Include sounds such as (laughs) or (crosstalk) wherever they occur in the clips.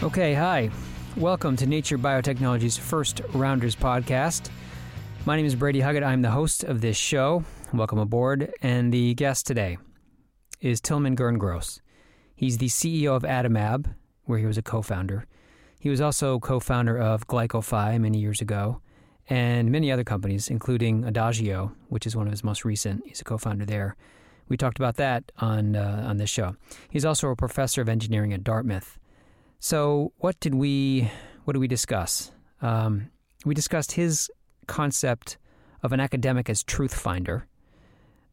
Okay, hi. Welcome to Nature Biotechnology's First Rounders podcast. My name is Brady Huggett. I'm the host of this show. Welcome aboard. And the guest today is Tilman Gerngross. He's the CEO of Adimab, where he was a co founder. He was also co founder of Glycophi many years ago and many other companies, including Adagio, which is one of his most recent. He's a co founder there. We talked about that on, uh, on this show. He's also a professor of engineering at Dartmouth. So, what did we what did we discuss? Um, we discussed his concept of an academic as truth finder.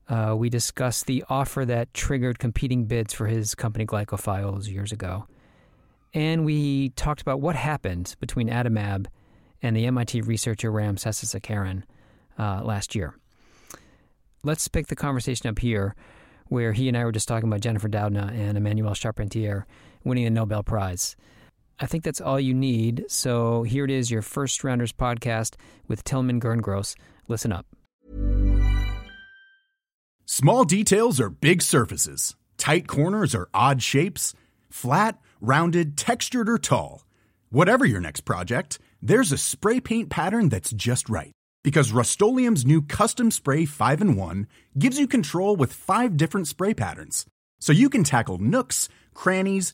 Uh, we discussed the offer that triggered competing bids for his company Glycophiles years ago, and we talked about what happened between Adamab and the MIT researcher Ram Sesasekaran uh, last year. Let's pick the conversation up here, where he and I were just talking about Jennifer Doudna and Emmanuel Charpentier winning a Nobel Prize. I think that's all you need. So here it is, your first rounders podcast with Tillman Gerngross. Listen up. Small details are big surfaces. Tight corners are odd shapes. Flat, rounded, textured, or tall. Whatever your next project, there's a spray paint pattern that's just right. Because Rust new Custom Spray 5 and 1 gives you control with five different spray patterns. So you can tackle nooks, crannies,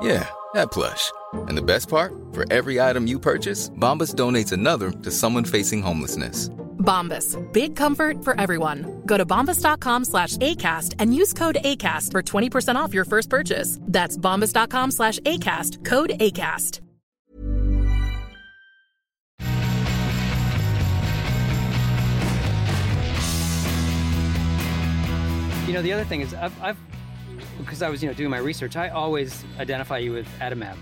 Yeah, that plush. And the best part? For every item you purchase, Bombas donates another to someone facing homelessness. Bombas. Big comfort for everyone. Go to bombas.com slash ACAST and use code ACAST for 20% off your first purchase. That's bombas.com slash ACAST. Code ACAST. You know, the other thing is, I've, I've because I was, you know, doing my research, I always identify you with Adimab.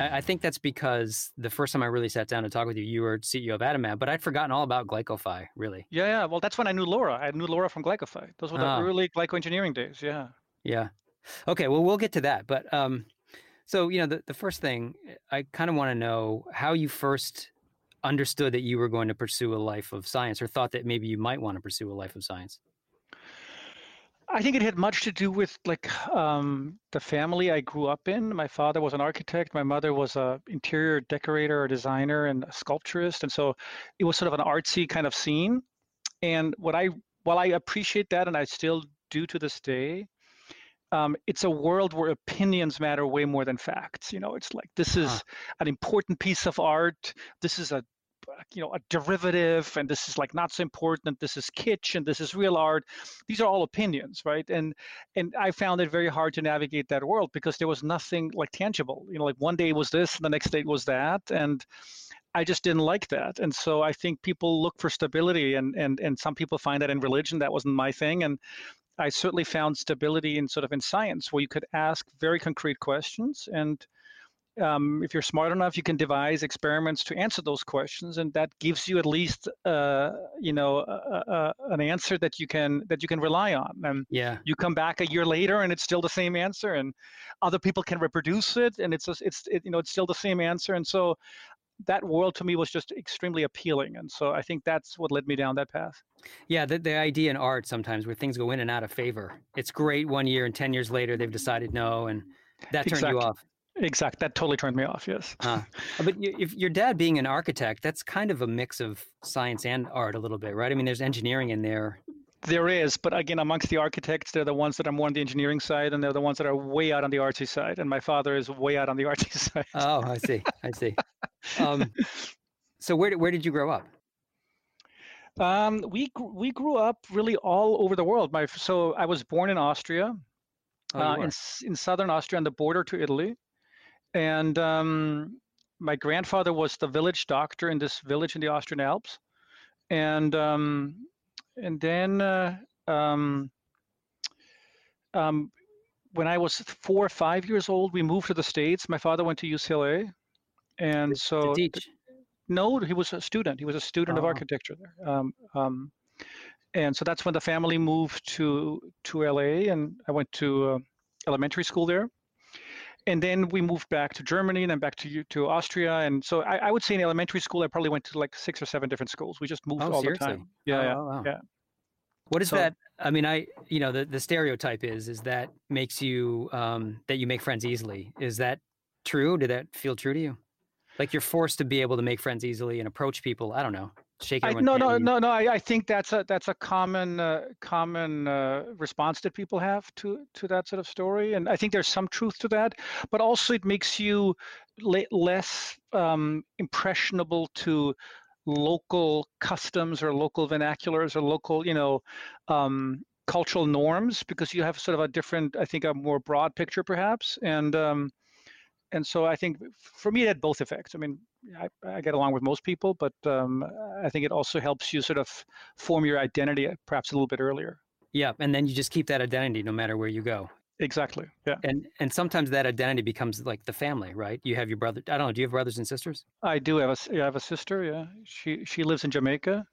I think that's because the first time I really sat down to talk with you, you were CEO of Adimab, but I'd forgotten all about Glycophi, really. Yeah, yeah. Well, that's when I knew Laura. I knew Laura from Glycophi. Those were the Oh. early glycoengineering days. Yeah. Yeah. Okay. Well, we'll get to that. But um, so you know, the the first thing I kind of want to know how you first understood that you were going to pursue a life of science, or thought that maybe you might want to pursue a life of science. I think it had much to do with like um, the family I grew up in. My father was an architect. My mother was a interior decorator, a designer, and a sculpturist, and so it was sort of an artsy kind of scene. And what I, while I appreciate that, and I still do to this day, um, it's a world where opinions matter way more than facts. You know, it's like this is an important piece of art. This is a you know a derivative and this is like not so important this is kitsch and this is real art these are all opinions right and and i found it very hard to navigate that world because there was nothing like tangible you know like one day was this and the next day was that and I just didn't like that. And so I think people look for stability and, and, and some people find that in religion. That wasn't my thing. And I certainly found stability in sort of in science where you could ask very concrete questions and um, if you're smart enough, you can devise experiments to answer those questions, and that gives you at least, uh, you know, an answer that you can that you can rely on. And yeah, you come back a year later, and it's still the same answer, and other people can reproduce it, and it's it's it, you know it's still the same answer. And so, that world to me was just extremely appealing, and so I think that's what led me down that path. Yeah, the, the idea in art sometimes where things go in and out of favor. It's great one year, and ten years later they've decided no, and that turned exactly. you off. Exact. That totally turned me off. Yes. Uh, but you, if your dad being an architect, that's kind of a mix of science and art a little bit, right? I mean, there's engineering in there. There is, but again, amongst the architects, they're the ones that are more on the engineering side, and they're the ones that are way out on the artsy side. And my father is way out on the (laughs) artsy side. Oh, I see. I see. Um, so where where did you grow up? Um, we we grew up really all over the world. My so I was born in Austria, Oh, uh, in in southern Austria, on the border to Italy and um, my grandfather was the village doctor in this village in the Austrian Alps, and um, and then uh, um, um, when I was four or five years old, we moved to the states. My father went to UCLA, and so. No, he was a student. He was a student oh. of architecture there. Um, um, and so that's when the family moved to to LA, and I went to uh, elementary school there and then we moved back to Germany and then back to to Austria. And so I, I, would say in elementary school, I probably went to like six or seven different schools. We just moved oh, all seriously? the time. Yeah, oh, yeah, wow. yeah. What is So- that? I mean, I you know the the stereotype is is that makes you um, that you make friends easily. Is that true? Did that feel true to you? Like you're forced to be able to make friends easily and approach people. I don't know. Shake I, no, no, no, no. I, I think that's a that's a common uh, common uh, response that people have to to that sort of story, and I think there's some truth to that. But also, it makes you le- less um, impressionable to local customs or local vernaculars or local, you know, um, cultural norms because you have sort of a different, I think, a more broad picture perhaps, and um, and so I think for me it had both effects. I mean, I, I get along with most people, but um, I think it also helps you sort of form your identity uh, perhaps a little bit earlier. Yeah, and then you just keep that identity no matter where you go. Exactly. Yeah. And and sometimes that identity becomes like the family, right? You have your brother. I don't know. Do you have brothers and sisters? I do have a I have a sister. Yeah, she she lives in Jamaica,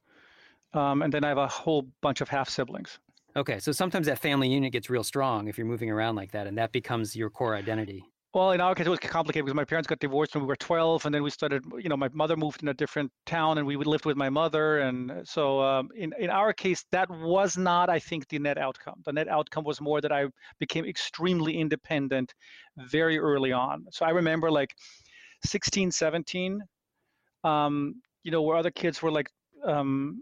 um, and then I have a whole bunch of half siblings. Okay, so sometimes that family unit gets real strong if you're moving around like that, and that becomes your core identity. Well, in our case, it was complicated because my parents got divorced when we were 12, and then we started. You know, my mother moved in a different town, and we lived with my mother, and so um, in in our case, that was not, I think, the net outcome. The net outcome was more that I became extremely independent very early on. So I remember like 16, 17, um, you know, where other kids were like. Um,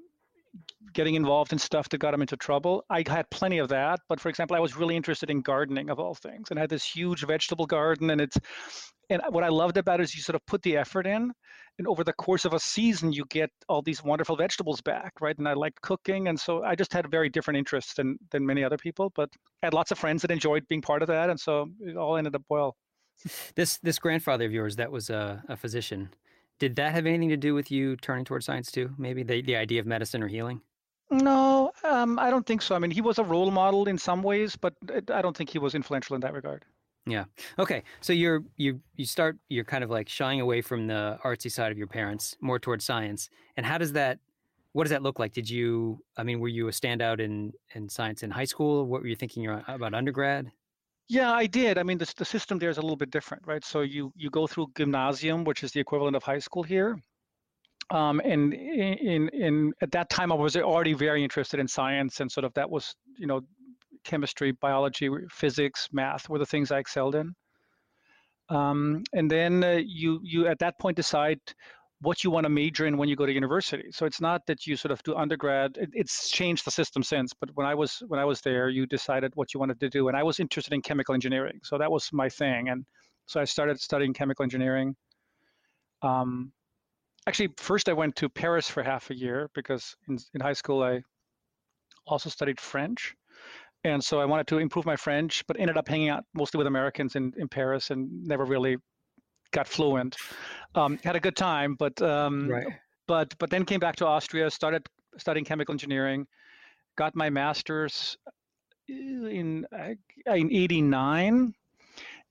getting involved in stuff that got him into trouble. I had plenty of that, but for example, I was really interested in gardening of all things, and I had this huge vegetable garden. And it's and what I loved about it is you sort of put the effort in, and over the course of a season, you get all these wonderful vegetables back, right? And I liked cooking, and so I just had very different interests than than many other people. But I had lots of friends that enjoyed being part of that, and so it all ended up well. This this grandfather of yours that was a, a physician. Did that have anything to do with you turning towards science too? Maybe the the idea of medicine or healing. No, um, I don't think so. I mean, he was a role model in some ways, but I don't think he was influential in that regard. Yeah. Okay. So you're you you start you're kind of like shying away from the artsy side of your parents, more towards science. And how does that what does that look like? Did you I mean, were you a standout in in science in high school? What were you thinking about undergrad? Yeah, I did. I mean, the, the system there is a little bit different, right? So you you go through gymnasium, which is the equivalent of high school here. Um, and in, in in at that time, I was already very interested in science, and sort of that was you know chemistry, biology, physics, math were the things I excelled in. Um, and then uh, you you at that point decide what you want to major in when you go to university. So it's not that you sort of do undergrad. It, it's changed the system since, but when I was when I was there, you decided what you wanted to do, and I was interested in chemical engineering, so that was my thing, and so I started studying chemical engineering. Um, actually, first I went to Paris for half a year because in in high school I also studied French, and so I wanted to improve my French, but ended up hanging out mostly with Americans in in Paris and never really got fluent. Um, had a good time, but um, right. but but then came back to Austria, started studying chemical engineering, got my master's in in '89,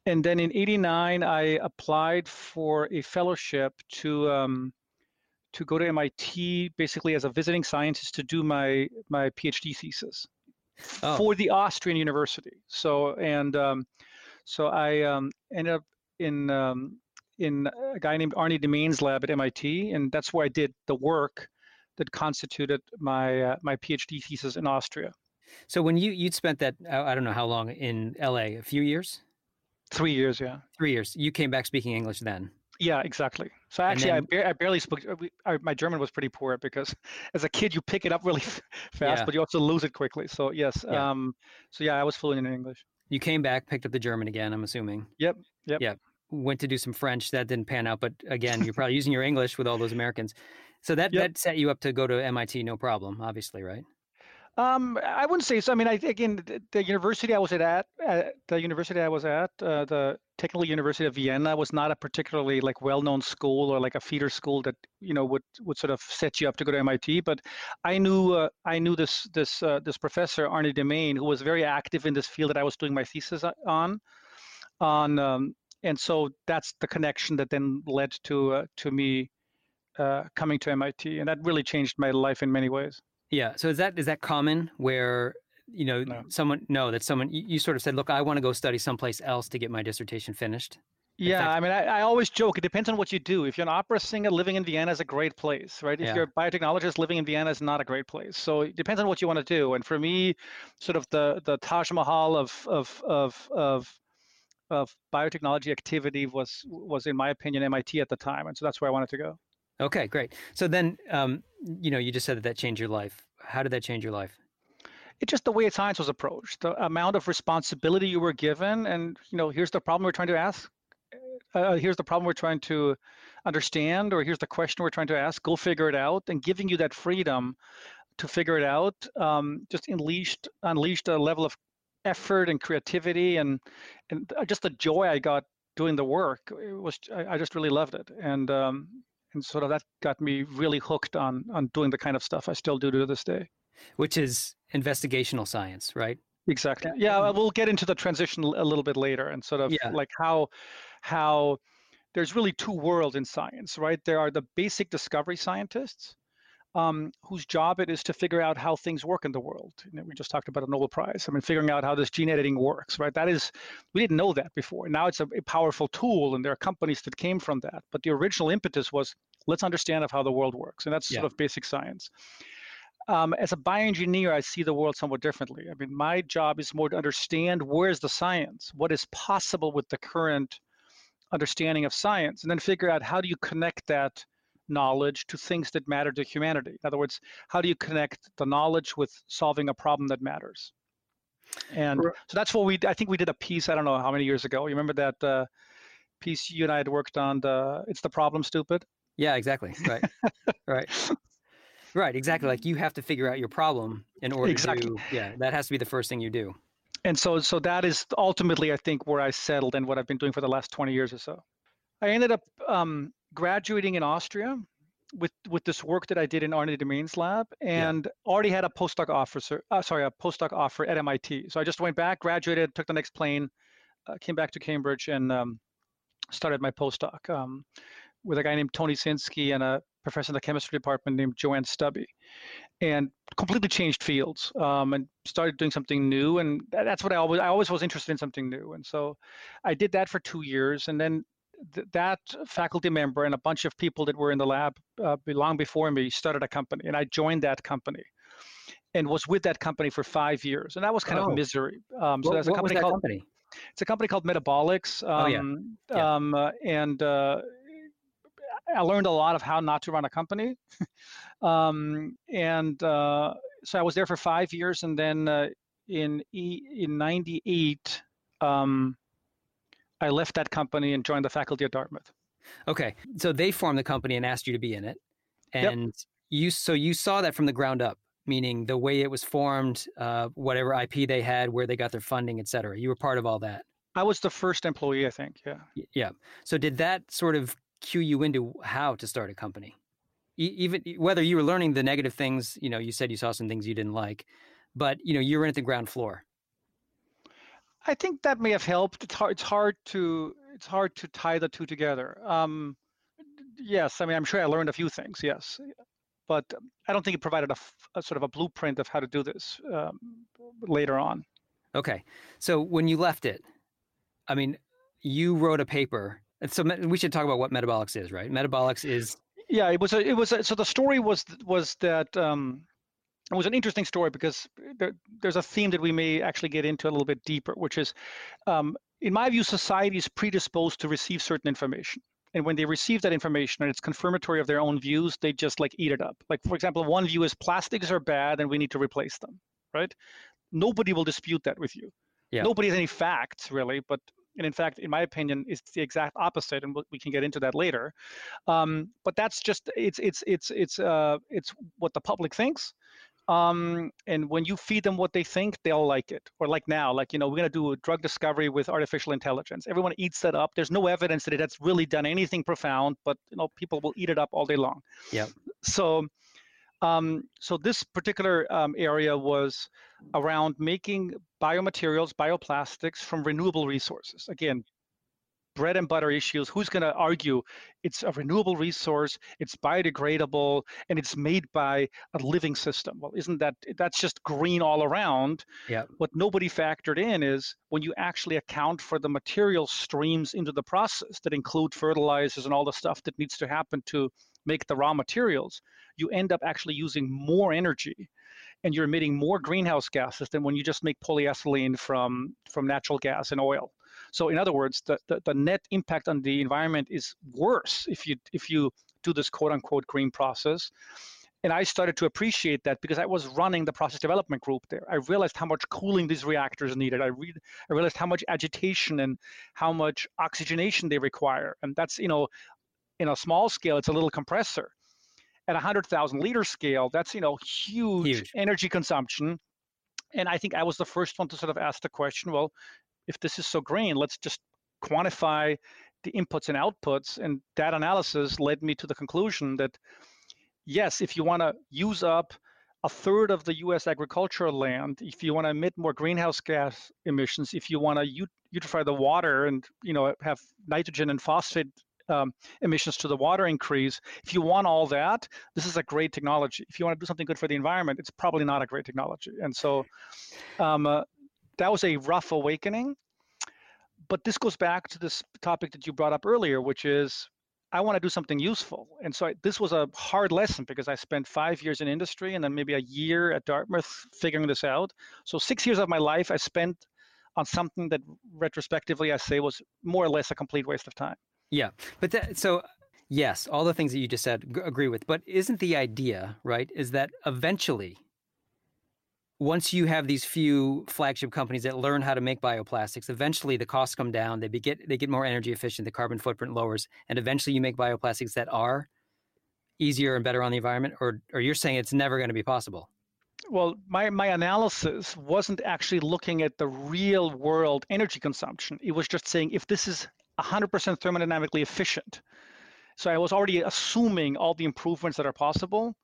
and then in '89 I applied for a fellowship to. Um, to go to MIT basically as a visiting scientist to do my my PhD thesis oh. for the Austrian university. So and um, so I um, ended up in um, in a guy named Arnie Demain's lab at MIT, and that's where I did the work that constituted my uh, my PhD thesis in Austria. So when you you'd spent that I don't know how long in LA, a few years. Three years, yeah. Three years. You came back speaking English then. Yeah, exactly. So actually, then, I, ba- I, barely spoke. Uh, I, my German was pretty poor because (laughs) as a kid you pick it up really (laughs) fast, yeah. but you also lose it quickly. So yes, yeah. um, so yeah, I was fluent in English. You came back, picked up the German again. I'm assuming. Yep. Yep. Yeah went to do some French. That didn't pan out. But again, you're (laughs) probably using your English with all those Americans. So that, yep. that set you up to go to MIT, no problem, obviously, right? Um, I wouldn't say so. I mean, I again, the, the university I was at, at the university I was at, uh, the Technical University of Vienna, was not a particularly like well-known school or like a feeder school that you know would would sort of set you up to go to MIT. But I knew uh, I knew this this uh, this professor Arnie Demain, who was very active in this field that I was doing my thesis on, on um, and so that's the connection that then led to uh, to me uh, coming to MIT, and that really changed my life in many ways. Yeah. So is that is that common where you know no. someone no that someone you, you, sort of said, look, I want to go study someplace else to get my dissertation finished. Yeah, fact, I mean, I, I, always joke. It depends on what you do. If you're an opera singer, living in Vienna is a great place, right? If yeah. you're a biotechnologist, living in Vienna is not a great place. So it depends on what you want to do. And for me, sort of the the Taj Mahal of of of of of biotechnology activity was was in my opinion MIT at the time, and so that's where I wanted to go. Okay, great. So then, um, you know, you just said that that changed your life. How did that change your life? It's just the way science was approached, the amount of responsibility you were given, and you know, here's the problem we're trying to ask. Uh, here's the problem we're trying to understand, or here's the question we're trying to ask. Go figure it out, and giving you that freedom to figure it out um, just unleashed unleashed a level of effort and creativity and and just the joy I got doing the work it was I, I just really loved it and um, and sort of that got me really hooked on on doing the kind of stuff I still do to this day. Which is investigational science, right? Exactly. Yeah, we'll get into the transition a little bit later and sort of yeah. like how how there's really two worlds in science, right? There are the basic discovery scientists um, whose job it is to figure out how things work in the world. You know, we just talked about a Nobel Prize. I mean, figuring out how this gene editing works, right? That is, we didn't know that before. Now it's a, a powerful tool, and there are companies that came from that. But the original impetus was let's understand of how the world works, and that's yeah. sort of basic science. Um, as a bioengineer, I see the world somewhat differently. I mean, my job is more to understand where's the science, what is possible with the current understanding of science, and then figure out how do you connect that knowledge to things that matter to humanity. In other words, how do you connect the knowledge with solving a problem that matters? And so that's what we. I think we did a piece. I don't know how many years ago. You remember that uh, piece you and I had worked on? The it's the problem, stupid. Yeah, exactly. Right. (laughs) right. Right. Exactly. Like you have to figure out your problem in order exactly. to. Yeah, that has to be the first thing you do. And so, so that is ultimately, I think, where I settled and what I've been doing for the last 20 years or so. I ended up um, graduating in Austria with with this work that I did in Arnie Demain's lab, and yeah. already had a postdoc officer. Uh, sorry, a postdoc offer at MIT. So I just went back, graduated, took the next plane, uh, came back to Cambridge, and um, started my postdoc um, with a guy named Tony Sinskey and a professor in the chemistry department named Joanne Stubbe, and completely changed fields um, and started doing something new. And that's what I always I always was interested in something new. And so I did that for two years, and then th- that faculty member and a bunch of people that were in the lab uh, long before me started a company, and I joined that company and was with that company for five years, and that was kind oh. of misery. Um, so what, there's a company called company? it's a company called Metabolics, um, oh, yeah. Um, yeah. Um, uh, and uh, I learned a lot of how not to run a company. (laughs) um, and uh, so I was there for five years. And then uh, in, in 98, um, I left that company and joined the faculty at Dartmouth. Okay. So they formed the company and asked you to be in it. And yep. you, so you saw that from the ground up, meaning the way it was formed, uh, whatever IP they had, where they got their funding, et cetera. You were part of all that. I was the first employee, I think. Yeah. Yeah. So did that sort of cue you into how to start a company? even whether you were learning the negative things, you know, you said you saw some things you didn't like, but you know, you were in at the ground floor. I think that may have helped. It's hard. It's hard to. It's hard to tie the two together. Um, yes, I mean, I'm sure I learned a few things. Yes, but I don't think it provided a, a sort of a blueprint of how to do this um, later on. Okay, so when you left it, I mean, you wrote a paper. So we should talk about what metabolics is, right? Metabolics is yeah, it was a, it was a, so the story was was that um, it was an interesting story because there, there's a theme that we may actually get into a little bit deeper, which is, um, in my view, society is predisposed to receive certain information. And when they receive that information and it's confirmatory of their own views, they just like eat it up. Like, for example, one view is plastics are bad and we need to replace them, right? Nobody will dispute that with you. Yeah. Nobody has any facts really, but and in fact, in my opinion, it's the exact opposite, and we can get into that later. Um, but that's just it's it's it's it's uh, it's what the public thinks. Um, and when you feed them what they think, they'll like it. Or like now, like you know, we're gonna do a drug discovery with artificial intelligence. Everyone eats that up. There's no evidence that it has really done anything profound, but you know, people will eat it up all day long. Yeah. So um, so this particular um, area was around making biomaterials, bioplastics from renewable resources. Again, bread and butter issues. Who's going to argue it's a renewable resource, it's biodegradable, and it's made by a living system? Well, isn't that that's just green all around? Yeah. What nobody factored in is when you actually account for the material streams into the process that include fertilizers and all the stuff that needs to happen to make the raw materials, you end up actually using more energy and you're emitting more greenhouse gases than when you just make polyethylene from, from natural gas and oil. So in other words, the, the, the net impact on the environment is worse if you if you do this quote unquote green process. And I started to appreciate that because I was running the process development group there. I realized how much cooling these reactors needed. I, re- I realized how much agitation and how much oxygenation they require. And that's, you know, in a small scale, it's a little compressor. At a 100,000 liter scale, that's, you know, huge, huge energy consumption. And I think I was the first one to sort of ask the question, well, if this is so green, let's just quantify the inputs and outputs. And that analysis led me to the conclusion that, yes, if you want to use up a third of the US agricultural land, if you want to emit more greenhouse gas emissions, if you want to utrify the water and you know have nitrogen and phosphate um, emissions to the water increase. If you want all that, this is a great technology. If you want to do something good for the environment, it's probably not a great technology. And so um, uh, that was a rough awakening. But this goes back to this topic that you brought up earlier, which is I want to do something useful. And so I, this was a hard lesson because I spent five years in industry and then maybe a year at Dartmouth figuring this out. So six years of my life I spent on something that retrospectively I say was more or less a complete waste of time. Yeah, but that, so yes, all the things that you just said g- agree with. But isn't the idea right? Is that eventually, once you have these few flagship companies that learn how to make bioplastics, eventually the costs come down. They get they get more energy efficient. The carbon footprint lowers, and eventually you make bioplastics that are easier and better on the environment. Or or you're saying it's never going to be possible well, my, my analysis wasn't actually looking at the real world energy consumption. It was just saying if this is 100% thermodynamically efficient. So I was already assuming all the improvements that are possible.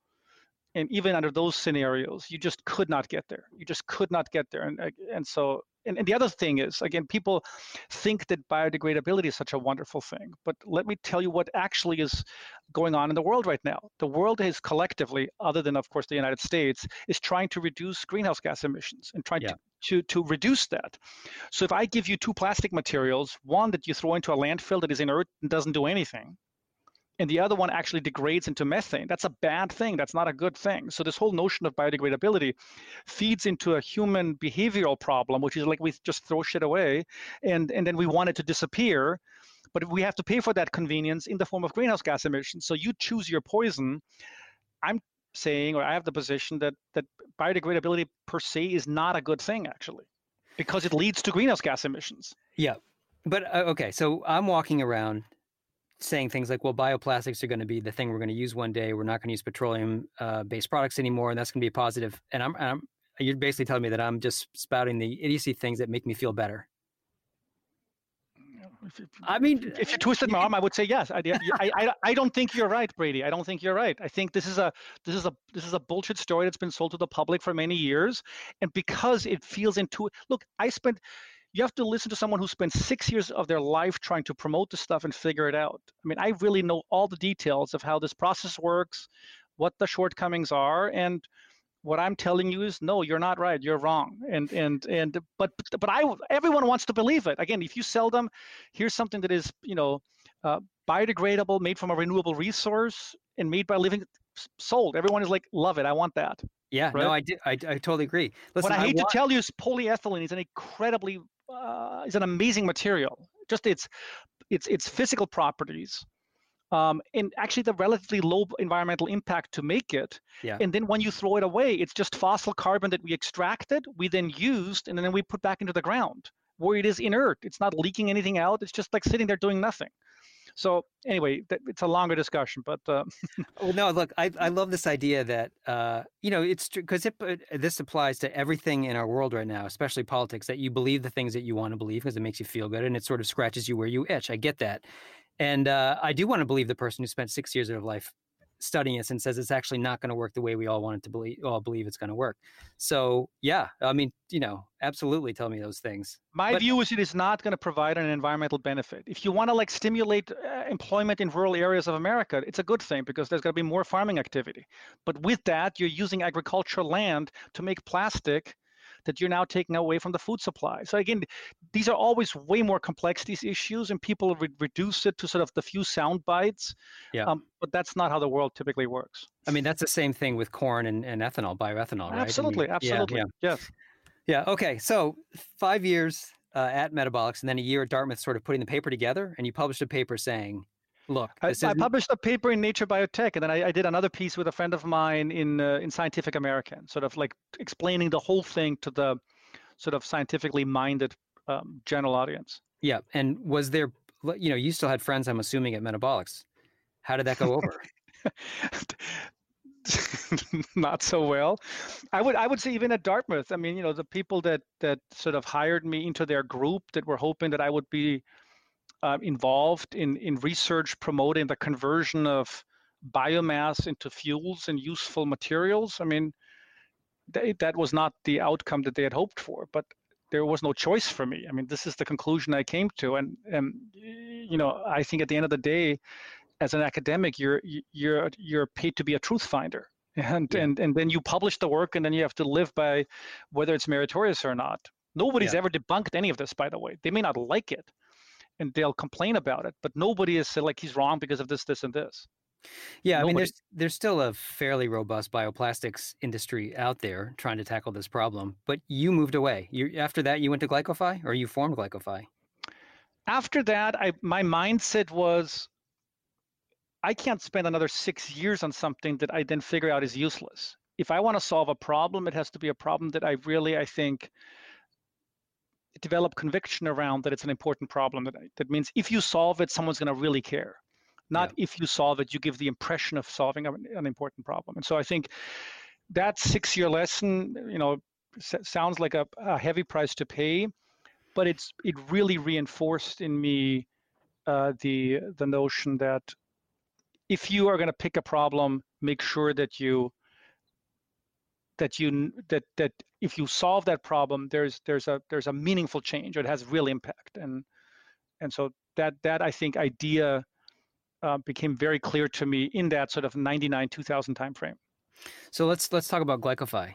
And even under those scenarios, you just could not get there. You just could not get there. And, and so, and, and the other thing is, again, people think that biodegradability is such a wonderful thing. But let me tell you what actually is going on in the world right now. The world is collectively, other than, of course, the United States, is trying to reduce greenhouse gas emissions and trying yeah. to to, to reduce that. So if I give you two plastic materials, one that you throw into a landfill that is inert and doesn't do anything, and the other one actually degrades into methane, that's a bad thing. That's not a good thing. So this whole notion of biodegradability feeds into a human behavioral problem, which is like we just throw shit away, and and then we want it to disappear. but we have to pay for that convenience in the form of greenhouse gas emissions. So you choose your poison. I'm saying, or I have the position that that biodegradability per se is not a good thing actually, because it leads to greenhouse gas emissions. Yeah, but uh, okay, so I'm walking around saying things like, well, bioplastics are going to be the thing we're going to use one day. We're not going to use petroleum uh, based products anymore, and that's going to be a positive. And I'm, I'm, you're basically telling me that I'm just spouting the idiocy things that make me feel better. I mean, if you twisted my arm, I would say yes. I, I, I, I don't think you're right, Brady. I don't think you're right. I think this is a this is a this is a bullshit story that's been sold to the public for many years, and because it feels into look, I spent. You have to listen to someone who spent six years of their life trying to promote this stuff and figure it out. I mean, I really know all the details of how this process works, what the shortcomings are, and what I'm telling you is no, you're not right. You're wrong. And and and but but I everyone wants to believe it. Again, if you sell them, here's something that is you know uh, biodegradable, made from a renewable resource, and made by living sold. Everyone is like, love it. I want that. Yeah, right? no, I did. I, I totally agree. Listen, what I hate I want... to tell you is polyethylene is an incredibly uh, is an amazing material. Just its its its physical properties um, and actually the relatively low environmental impact to make it. Yeah. And then when you throw it away, it's just fossil carbon that we extracted, we then used, and then we put back into the ground where it is inert. It's not leaking anything out. It's just like sitting there doing nothing. So anyway, it's a longer discussion, but uh... (laughs) well, no, look, I I love this idea that uh, you know it's true because it this applies to everything in our world right now, especially politics. That you believe the things that you want to believe because it makes you feel good, and it sort of scratches you where you itch. I get that, and uh, I do want to believe the person who spent six years of life studying this and says it's actually not going to work the way we all want it to believe all believe it's going to work. So yeah i mean you know absolutely tell me those things. My but, view is it is not going to provide an environmental benefit. If you want to like stimulate uh, employment in rural areas of america it's a good thing because there's going to be more farming activity. But with that you're using agricultural land to make plastic that you're now taking away from the food supply. So again, these are always way more complex these issues, and people re- reduce it to sort of the few sound bites. Yeah. Um, but that's not how the world typically works. I mean, that's the same thing with corn and, and ethanol, bioethanol, right? Absolutely, absolutely. Yeah, yeah. Yes. Yeah. Okay. So five years uh, at Metabolics, and then a year at Dartmouth, sort of putting the paper together, and you published a paper saying look. I, I, published a paper in Nature Biotech, and then I, I did another piece with a friend of mine in uh, in Scientific American, sort of like explaining the whole thing to the sort of scientifically minded um, general audience. Yeah, and was there, you know, you still had friends, I'm assuming, at Metabolics. How did that go over? (laughs) not so well. I would I would say even at Dartmouth. I mean, you know, the people that that sort of hired me into their group that were hoping that I would be uh, involved in, in research promoting the conversion of biomass into fuels and useful materials. I mean, they, that was not the outcome that they had hoped for, but there was no choice for me. I mean, this is the conclusion I came to, and and you know, I think at the end of the day, as an academic, you're you're you're paid to be a truth finder, (laughs) and yeah. and and then you publish the work, and then you have to live by whether it's meritorious or not. Nobody's yeah. ever debunked any of this, by the way. They may not like it, and they'll complain about it, but nobody is like he's wrong because of this, this, and this. Yeah, Nobody. I mean, there's there's still a fairly robust bioplastics industry out there trying to tackle this problem. But you moved away. You after that, you went to Glycofy, or you formed Glycofy. After that, I my mindset was, I can't spend another six years on something that I then figure out is useless. If I want to solve a problem, it has to be a problem that I really, I think, develop conviction around that it's an important problem. That, that means if you solve it, someone's going to really care. Not yeah. if you solve it, you give the impression of solving an, an important problem. And so I think that six-year lesson, you know, sounds like a, a, heavy price to pay, but it's it really reinforced in me uh, the the notion that if you are going to pick a problem, make sure that you that you that that if you solve that problem there's there's a there's a meaningful change or it has real impact. And and so that that i think idea uh, became very clear to me in that sort of 99 2000 timeframe. So let's let's talk about glycophi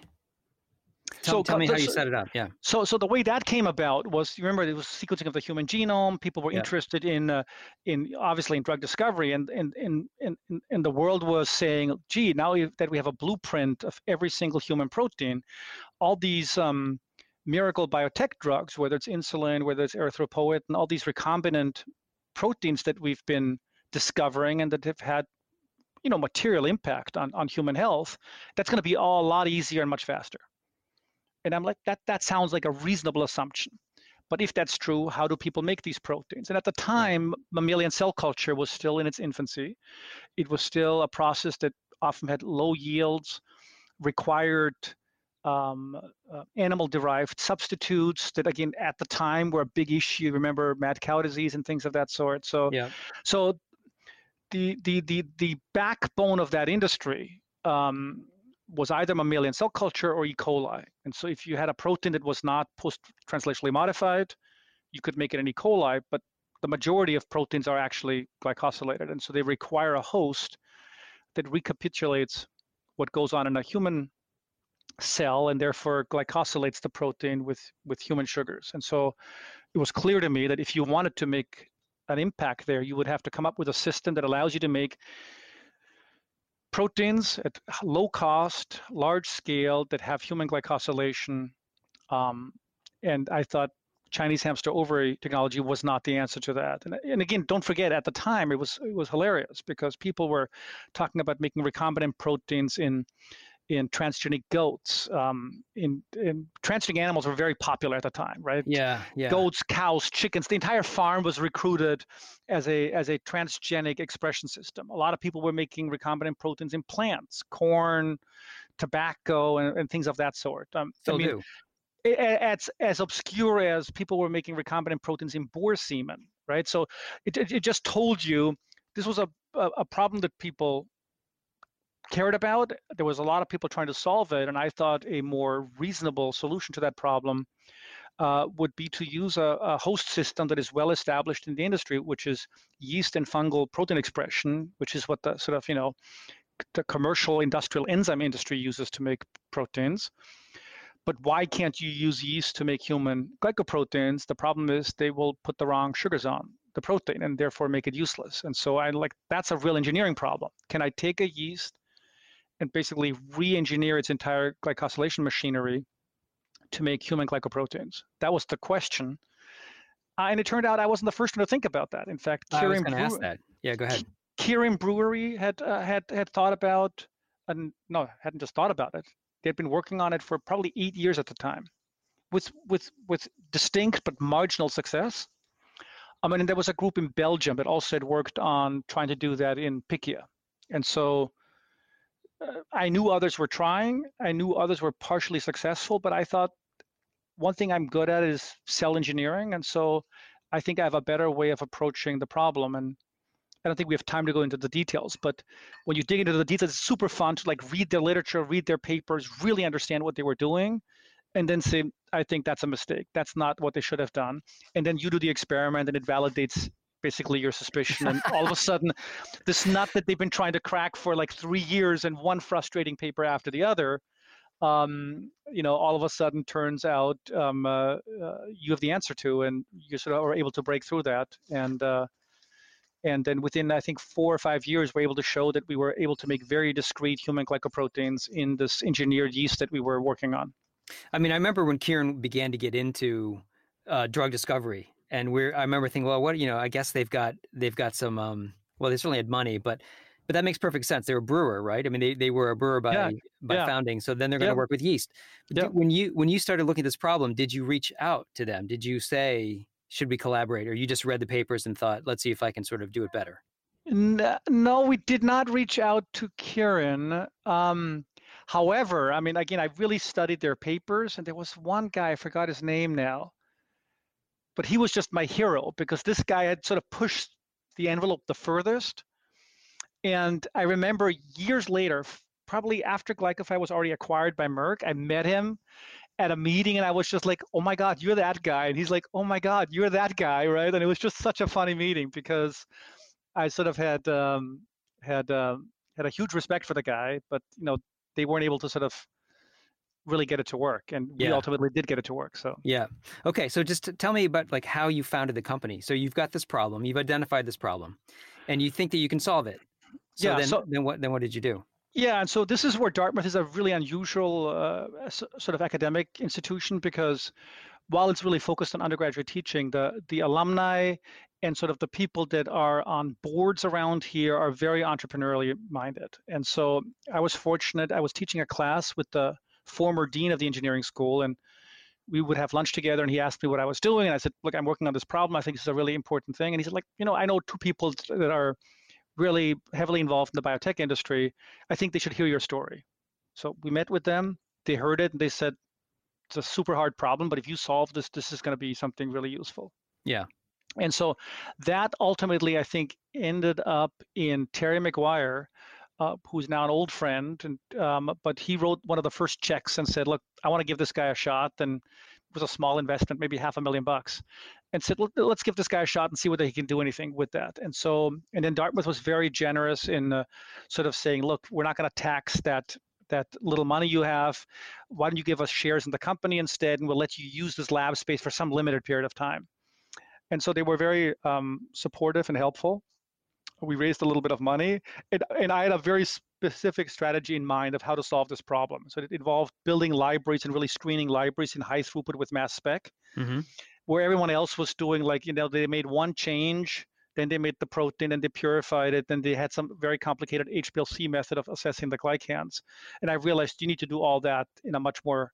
Tell, so, tell me how you set it up. Yeah. So, so the way that came about was, you remember, it was sequencing of the human genome. People were yeah. interested in, uh, in obviously in drug discovery, and and, and and and the world was saying, gee, now that we have a blueprint of every single human protein, all these um, miracle biotech drugs, whether it's insulin, whether it's erythropoietin, all these recombinant proteins that we've been discovering and that have had you know material impact on, on human health that's going to be all a lot easier and much faster and i'm like that that sounds like a reasonable assumption. But if that's true how do people make these proteins? And at the time mammalian cell culture was still in its infancy. It was still a process that often had low yields required um, uh, animal derived substitutes that again at the time were a big issue. Remember mad cow disease and things of that sort. So yeah. so the the the the backbone of that industry um, was either mammalian cell culture or E. coli. And so if you had a protein that was not post-translationally modified, you could make it in E. coli, but the majority of proteins are actually glycosylated. And so they require a host that recapitulates what goes on in a human cell and therefore glycosylates the protein with, with human sugars. And so it was clear to me that if you wanted to make an impact there, you would have to come up with a system that allows you to make proteins at low cost, large scale that have human glycosylation. Um, and I thought Chinese hamster ovary technology was not the answer to that. And, and, again, don't forget at the time it was it was hilarious because people were talking about making recombinant proteins in in transgenic goats. Um, in, in transgenic animals were very popular at the time, right? Yeah, yeah. Goats, cows, chickens. The entire farm was recruited as a as a transgenic expression system. A lot of people were making recombinant proteins in plants, corn, tobacco, and, and things of that sort. Um, Still I mean, do. It's as obscure as people were making recombinant proteins in boar semen, right? So it, it, it just told you this was a, a, a problem that people cared about. There was a lot of people trying to solve it, and I thought a more reasonable solution to that problem uh, would be to use a, a, host system that is well established in the industry, which is yeast and fungal protein expression, which is what the sort of you know the commercial industrial enzyme industry uses to make proteins. But why can't you use yeast to make human glycoproteins? The problem is they will put the wrong sugars on the protein and therefore make it useless. And so I like that's a real engineering problem. Can I take a yeast and basically re-engineer its entire glycosylation machinery to make human glycoproteins? That was the question. Uh, and it turned out I wasn't the first one to think about that. In fact, I was going to ask Brewer- that. Yeah, go ahead. Kirin Brewery had uh, had had thought about, and no, hadn't just thought about it. They'd been working on it for probably eight years at the time, with with with distinct but marginal success. I mean, and there was a group in Belgium that also had worked on trying to do that in Pichia, and so uh, I knew others were trying. I knew others were partially successful, but I thought one thing I'm good at is cell engineering, and so I think I have a better way of approaching the problem. And I don't think we have time to go into the details, but when you dig into the details, it's super fun to like read their literature, read their papers, really understand what they were doing, and then say, I think that's a mistake. That's not what they should have done. And then you do the experiment and it validates basically your suspicion. And all of a (laughs) sudden, this nut that they've been trying to crack for like three years and one frustrating paper after the other, um, you know, all of a sudden turns out um, uh, uh, you have the answer to, and you sort of are able to break through that. And uh, and then within I think four or five years, we're able to show that we were able to make very discrete human glycoproteins in this engineered yeast that we were working on. I mean, I remember when kieran began to get into uh, drug discovery, and we're I remember thinking, well, what you know, I guess they've got they've got some um, well, they certainly had money, but but that makes perfect sense. They're a brewer, right? I mean, they, they were a brewer by Yeah, by yeah. founding, so then they're going to Yep. work with yeast. Yep. did- when you when you started looking at this problem, did you reach out to them? Did you say should we collaborate, or you just read the papers and thought, let's see if I can sort of do it better? No, we did not reach out to Kieran. Um, however, I mean, again, I really studied their papers, and there was one guy, I forgot his name now, but he was just my hero because this guy had sort of pushed the envelope the furthest. And I remember years later, probably after Glycofy was already acquired by Merck, I met him at a meeting and I was just like, oh my God, you're that guy. And he's like, oh my God, you're that guy, right? And it was just such a funny meeting because I sort of had um, had um, had a huge respect for the guy, but you know they weren't able to sort of really get it to work, and we ultimately did get it to work. So Yeah. Okay. So just tell me about like how you founded the company. So you've got this problem, you've identified this problem, and you think that you can solve it. So Yeah, then, so- then what? Then what did you do? yeah, and so this is where Dartmouth is a really unusual uh, sort of academic institution because while it's really focused on undergraduate teaching, the the alumni and sort of the people that are on boards around here are very entrepreneurially minded. And so I was fortunate. I was teaching a class with the former dean of the engineering school, and we would have lunch together. And he asked me what I was doing, and I said, "Look, I'm working on this problem. I think this is a really important thing." And he said, "Like, you know, I know two people that are really heavily involved in the biotech industry. I think they should hear your story." So we met with them. They heard it, and they said, "It's a super hard problem, but if you solve this, this is going to be something really useful." Yeah. And so that ultimately, I think, ended up in Terry McGuire, uh, who's now an old friend. And um, but he wrote one of the first checks and said, "Look, I want to give this guy a shot." And it was a small investment, maybe half a million bucks, and said, "Let's give this guy a shot and see whether he can do anything with that." And so, and then Dartmouth was very generous in uh, sort of saying, "Look, we're not going to tax that." that little money you have why don't you give us shares in the company instead and we'll let you use this lab space for some limited period of time and so they were very um, supportive and helpful. We raised a little bit of money, and, and I had a very specific strategy in mind of how to solve this problem. So it involved building libraries and really screening libraries in high throughput with mass spec, mm-hmm. where everyone else was doing like you know they made one change, then they made the protein and they purified it, then they had some very complicated HPLC method of assessing the glycans, and I realized you need to do all that in a much more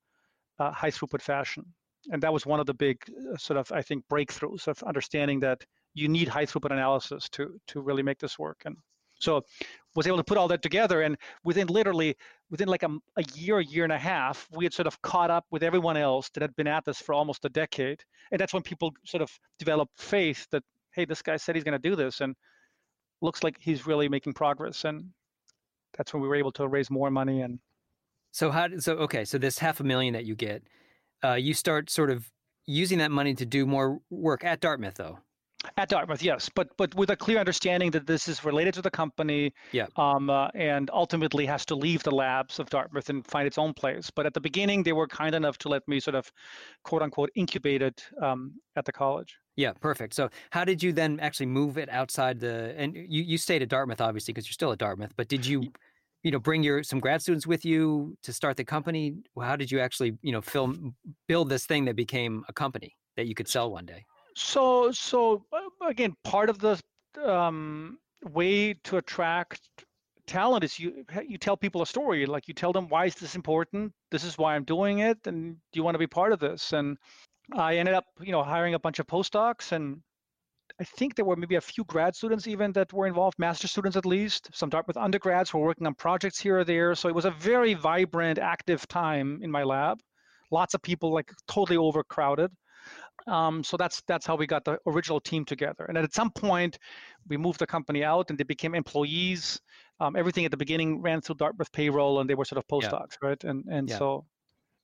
uh, high throughput fashion and that was one of the big uh, sort of I think breakthroughs of understanding that you need high throughput analysis to to really make this work. And so was able to put all that together and within literally within like a, a year, a year and a half, we had sort of caught up with everyone else that had been at this for almost a decade. And that's when people sort of developed faith that, hey, this guy said he's going to do this and looks like he's really making progress. And that's when we were able to raise more money and so how so okay so this half a million that you get uh, you start sort of using that money to do more work at Dartmouth, though. At Dartmouth, yes, but but with a clear understanding that this is related to the company, yeah, um, uh, and ultimately has to leave the labs of Dartmouth and find its own place. But at the beginning, they were kind enough to let me sort of, quote unquote, incubate it um, at the college. Yeah, perfect. So, how did you then actually move it outside the? And you you stayed at Dartmouth, obviously, because you're still at Dartmouth. But did you you know bring your some grad students with you to start the company how did you actually you know film build this thing that became a company that you could sell one day so so uh, again part of the um, way to attract talent is you you tell people a story like you tell them why is this important this is why i'm doing it and do you want to be part of this and i ended up you know hiring a bunch of postdocs and I think there were maybe a few grad students even that were involved, master students at least. Some Dartmouth undergrads who were working on projects here or there. So it was a very vibrant, active time in my lab. Lots of people, like totally overcrowded. Um, so that's that's how we got the original team together. And at some point, we moved the company out, and they became employees. Um, everything at the beginning ran through Dartmouth payroll, and they were sort of postdocs, yeah. right? And and yeah. so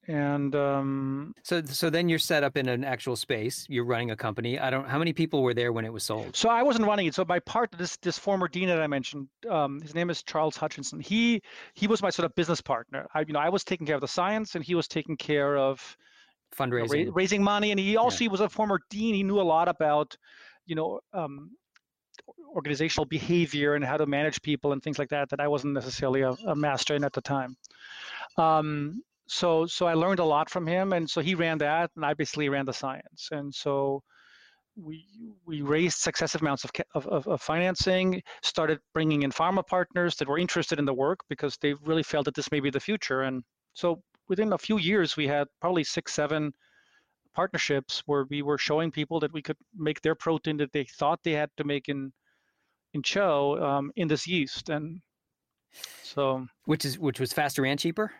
and um, so so then you're set up in an actual space you're running a company i don't how many people were there when it was sold so i wasn't running it so my part this this former dean that i mentioned um, his name is charles hutchinson he he was my sort of business partner i you know i was taking care of the science and he was taking care of fundraising. Ra- raising money and he also yeah. he was a former dean. He knew a lot about you know um, organizational behavior and how to manage people and things like that that i wasn't necessarily a, a master in at the time. Um, so so I learned a lot from him, and so he ran that, and I basically ran the science, and so we we raised successive amounts of, of, of, financing, started bringing in pharma partners that were interested in the work because they really felt that this may be the future, and so within a few years we had probably six seven partnerships where we were showing people that we could make their protein that they thought they had to make in in CHO um, in this yeast, and so which is which was faster and cheaper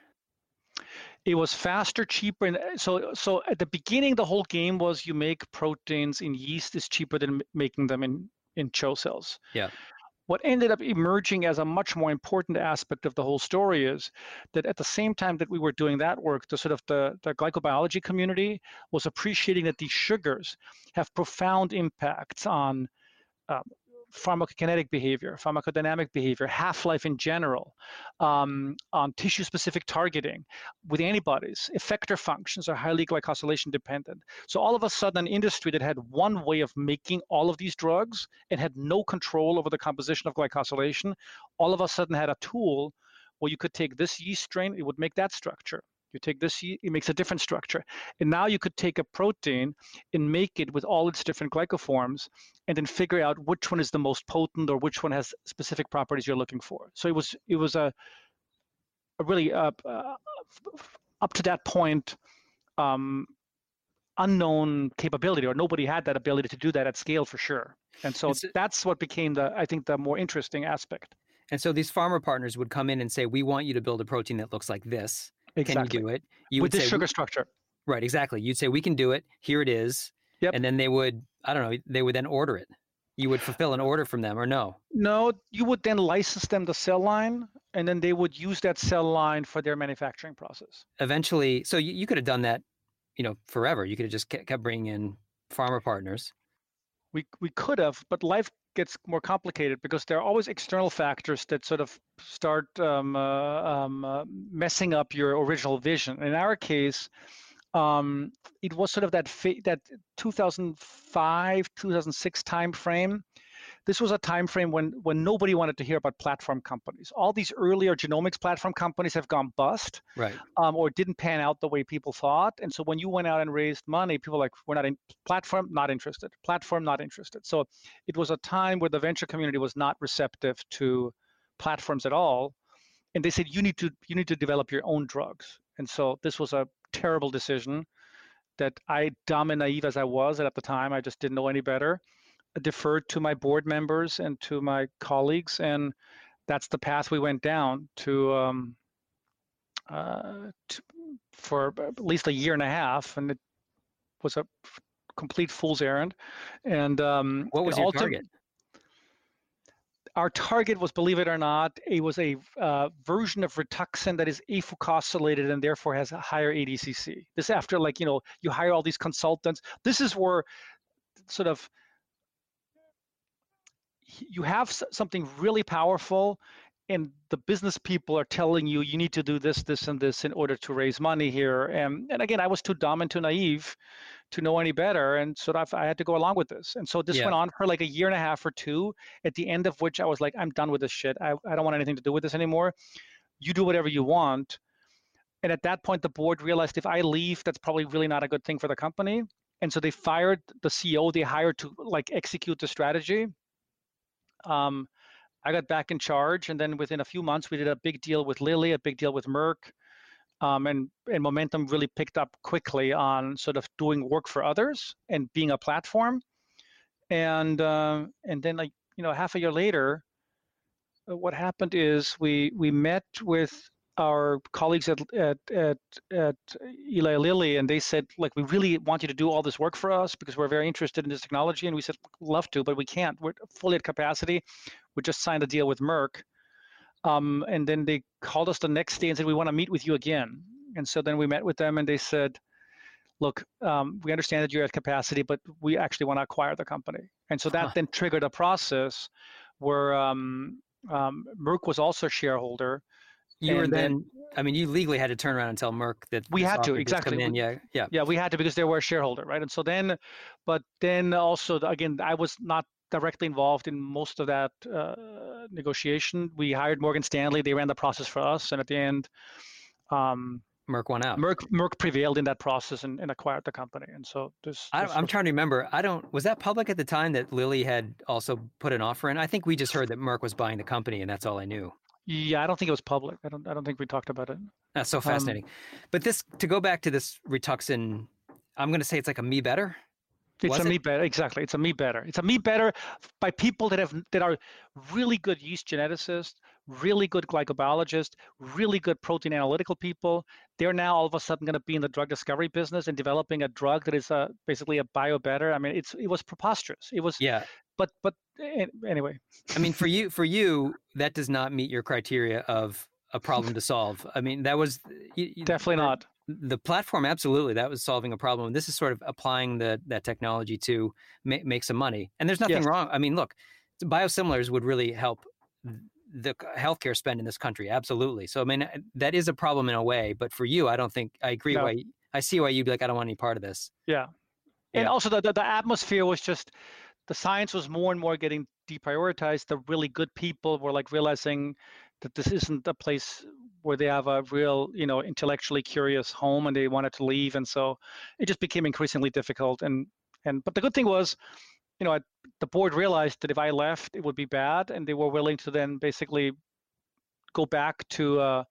it was faster, cheaper, and so so at the beginning, the whole game was you make proteins in yeast is cheaper than making them in in CHO cells. Yeah. What ended up emerging as a much more important aspect of the whole story is that at the same time that we were doing that work, the sort of the, the glycobiology community was appreciating that these sugars have profound impacts on um, pharmacokinetic behavior, pharmacodynamic behavior, half-life in general, um, on tissue-specific targeting with antibodies, effector functions are highly glycosylation dependent. So all of a sudden, an industry that had one way of making all of these drugs and had no control over the composition of glycosylation, all of a sudden had a tool where you could take this yeast strain, it would make that structure. You take this, it makes a different structure. And now you could take a protein and make it with all its different glycoforms and then figure out which one is the most potent or which one has specific properties you're looking for. So it was it was a, a really uh, uh, up to that point um, unknown capability or nobody had that ability to do that at scale for sure. And so it's, that's what became the I think the more interesting aspect. And so these farmer partners would come in and say, "We want you to build a protein that looks like this." Exactly. Can do it? You with this sugar structure. Right, exactly. You'd say we can do it. Here it is. Yep. And then they would, I don't know, they would then order it. You would fulfill an order from them, or no? No, you would then license them the cell line, and then they would use that cell line for their manufacturing process. Eventually, so you, you could have done that, you know, forever. You could have just kept bringing in farmer partners. We we could have, but life gets more complicated because there are always external factors that sort of start um, uh, um, uh, messing up your original vision. In our case, um, it was sort of that fa- that 2005 2006 time timeframe this was a time frame when when nobody wanted to hear about platform companies. All these earlier genomics platform companies have gone bust, right? Um, or didn't pan out the way people thought. And so when you went out and raised money, people were like, we're not in platform, not interested. Platform, not interested. So it was a time where the venture community was not receptive to platforms at all, and they said you need to you need to develop your own drugs. And so this was a terrible decision that I, dumb and naive as I was at the time, I just didn't know any better deferred to my board members and to my colleagues, and that's the path we went down to, um, uh, to for at least a year and a half, and it was a complete fool's errand. And um, what was your target? Our target was, believe it or not, it was a uh, version of Rituxan that is afucosylated and therefore has a higher ADCC. This after like you know you hire all these consultants. This is where sort of you have something really powerful and the business people are telling you you need to do this this and this in order to raise money here. And, and again i was too dumb and too naive to know any better and so i had to go along with this. And so this yeah. went on for like a year and a half or two. At the end of which i was like i'm done with this shit. I, I don't want anything to do with this anymore. You do whatever you want. And at that point the board realized if i leave that's probably really not a good thing for the company. And so they fired the ceo they hired to like execute the strategy um, I got back in charge, and then within a few months, we did a big deal with Lilly, a big deal with Merck, um, and and momentum really picked up quickly on sort of doing work for others and being a platform, and uh, and then like you know half a year later, uh, what happened is we we met with our colleagues at, at, at, at Eli Lilly, and they said, like, we really want you to do all this work for us because we're very interested in this technology. And we said, love to, but we can't. We're fully at capacity. We just signed a deal with Merck. Um, and then they called us the next day and said, we want to meet with you again. And so then we met with them and they said, look, um, we understand that you're at capacity, but we actually want to acquire the company. And so that huh. then triggered a process where um, um Merck was also a shareholder you were then, I mean, you legally had to turn around and tell Merck that we had to exactly. In. Yeah, yeah, yeah. We had to because they were a shareholder, right? And so then, but then also again, I was not directly involved in most of that uh, negotiation. We hired Morgan Stanley; they ran the process for us, and at the end, um, Merck won out. Merck Merck prevailed in that process and, and acquired the company, and so this. I, am trying to remember. I don't. Was that public at the time that Lilly had also put an offer in? I think we just heard that Merck was buying the company, and that's all I knew. Yeah, I don't think it was public. I don't. I don't think we talked about it. That's so um, fascinating. Um, but this to go back to this Rituxan, I'm going to say it's like a me better. It's was a it? me better. Exactly. It's a me better. It's a me better by people that have that are really good yeast geneticists, really good glycobiologists, really good protein analytical people. They're now all of a sudden going to be in the drug discovery business and developing a drug that is a, basically a bio better. I mean, it's it was preposterous. It was yeah. But but eh, anyway. I mean, for you, for you, (laughs) that does not meet your criteria of a problem to solve. I mean, that was you, definitely not the platform. Absolutely, that was solving a problem. This is sort of applying the that technology to ma- make some money. And there's nothing yes. wrong. I mean, look, biosimilars would really help the healthcare spend in this country. Absolutely. So I mean, eh, that is a problem in a way. But for you, I don't think I agree. No. Why I see why you'd be like, I don't want any part of this. Yeah. yeah. And also the, the the atmosphere was just the science was more and more getting deprioritized. The really good people were like realizing that this isn't a place where they have a real, you know, intellectually curious home and they wanted to leave, and so it just became increasingly difficult. And and but the good thing was, you know, I, the board realized that if I left, it would be bad, and they were willing to then basically go back to. Uh,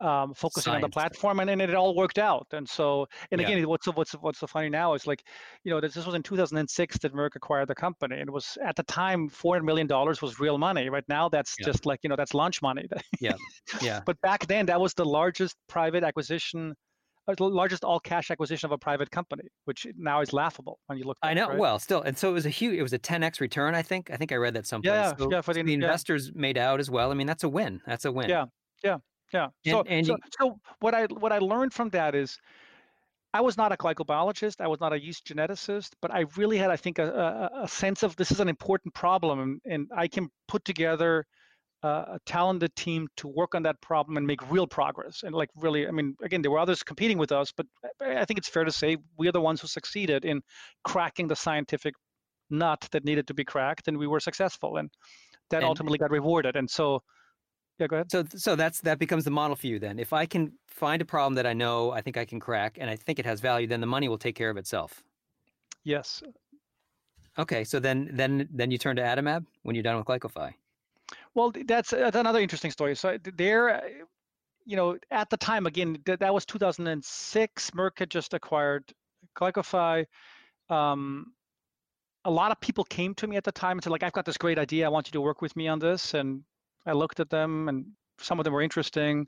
um, focusing Science. on the platform, and, and it all worked out. And so, and again, yeah. what's what's what's so funny now is like, you know, this, this was in 2006 that Merck acquired the company, and it was at the time 400 million dollars was real money. Right now, that's yeah. just like you know that's lunch money. (laughs) yeah, yeah. But back then, that was the largest private acquisition uh, the largest all cash acquisition of a private company, which now is laughable when you look. Back, I know. Right? Well, still, and so it was a huge. It was a 10x return. I think. I think I read that someplace. Yeah, so yeah. For the, the investors yeah. made out as well. I mean, that's a win. That's a win. Yeah, yeah. Yeah. So, and, and so, so what I what I learned from that is I was not a glycobiologist. I was not a yeast geneticist, but I really had, I think, a, a, a sense of this is an important problem, and, and I can put together a talented team to work on that problem and make real progress. And like really, I mean, again, there were others competing with us, but I think it's fair to say we are the ones who succeeded in cracking the scientific nut that needed to be cracked, and we were successful, and that and, ultimately got rewarded. And so yeah, go ahead. So, so that's that becomes the model for you then. If I can find a problem that I know I think I can crack, and I think it has value, then the money will take care of itself. Yes. Okay, so then then then you turn to Adimab when you're done with Glycofy. Well, that's, that's another interesting story. So there, you know, at the time again, that, that was 2006. Merck had just acquired Glycofy. Um, a lot of people came to me at the time and said, like, I've got this great idea. I want you to work with me on this. And I looked at them, and some of them were interesting,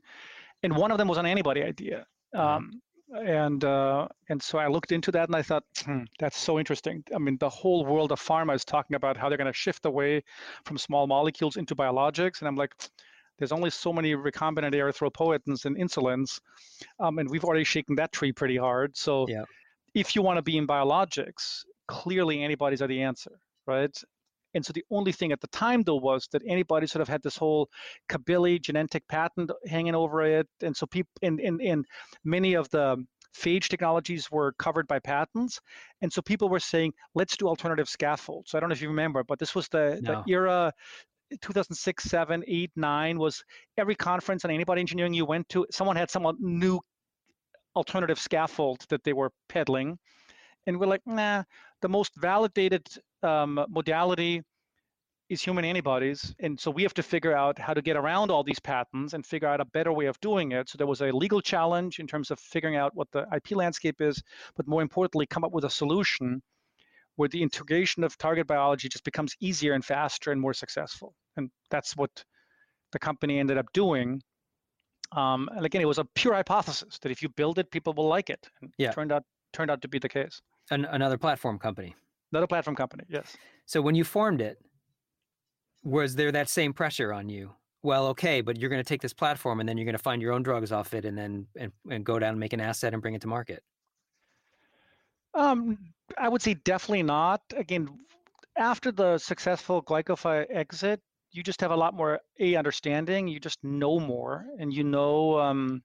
and one of them was an antibody idea. Mm-hmm. Um, and uh, and so I looked into that, and I thought, hmm, that's so interesting. I mean, the whole world of pharma is talking about how they're going to shift away from small molecules into biologics, and I'm like. There's only so many recombinant erythropoietins and insulins, um, and we've already shaken that tree pretty hard. So, yeah. if you want to be in biologics, clearly antibodies are the answer, right? And so the only thing at the time, though, was that anybody sort of had this whole Kabili Genentech patent hanging over it. And so people, in, in, in many of the phage technologies were covered by patents. And so people were saying, let's do alternative scaffolds. So I don't know if you remember, but this was the, no. the era 2006, 7, 8, 9 was every conference on antibody engineering you went to, someone had some new alternative scaffold that they were peddling. And we're like, nah, the most validated um, modality is human antibodies. And so we have to figure out how to get around all these patents and figure out a better way of doing it. So there was a legal challenge in terms of figuring out what the IP landscape is, but more importantly, come up with a solution where the integration of target biology just becomes easier and faster and more successful. And that's what the company ended up doing. Um, and again, it was a pure hypothesis that if you build it, people will like it. And yeah. it turned out turned out to be the case. An- another platform company. Another platform company, yes. So when you formed it, was there that same pressure on you? Well, okay, but you're going to take this platform and then you're going to find your own drugs off it and then and, and go down and make an asset and bring it to market. Um, I would say definitely not. Again, after the successful Glycophi exit, you just have a lot more a understanding. You just know more, and you know um,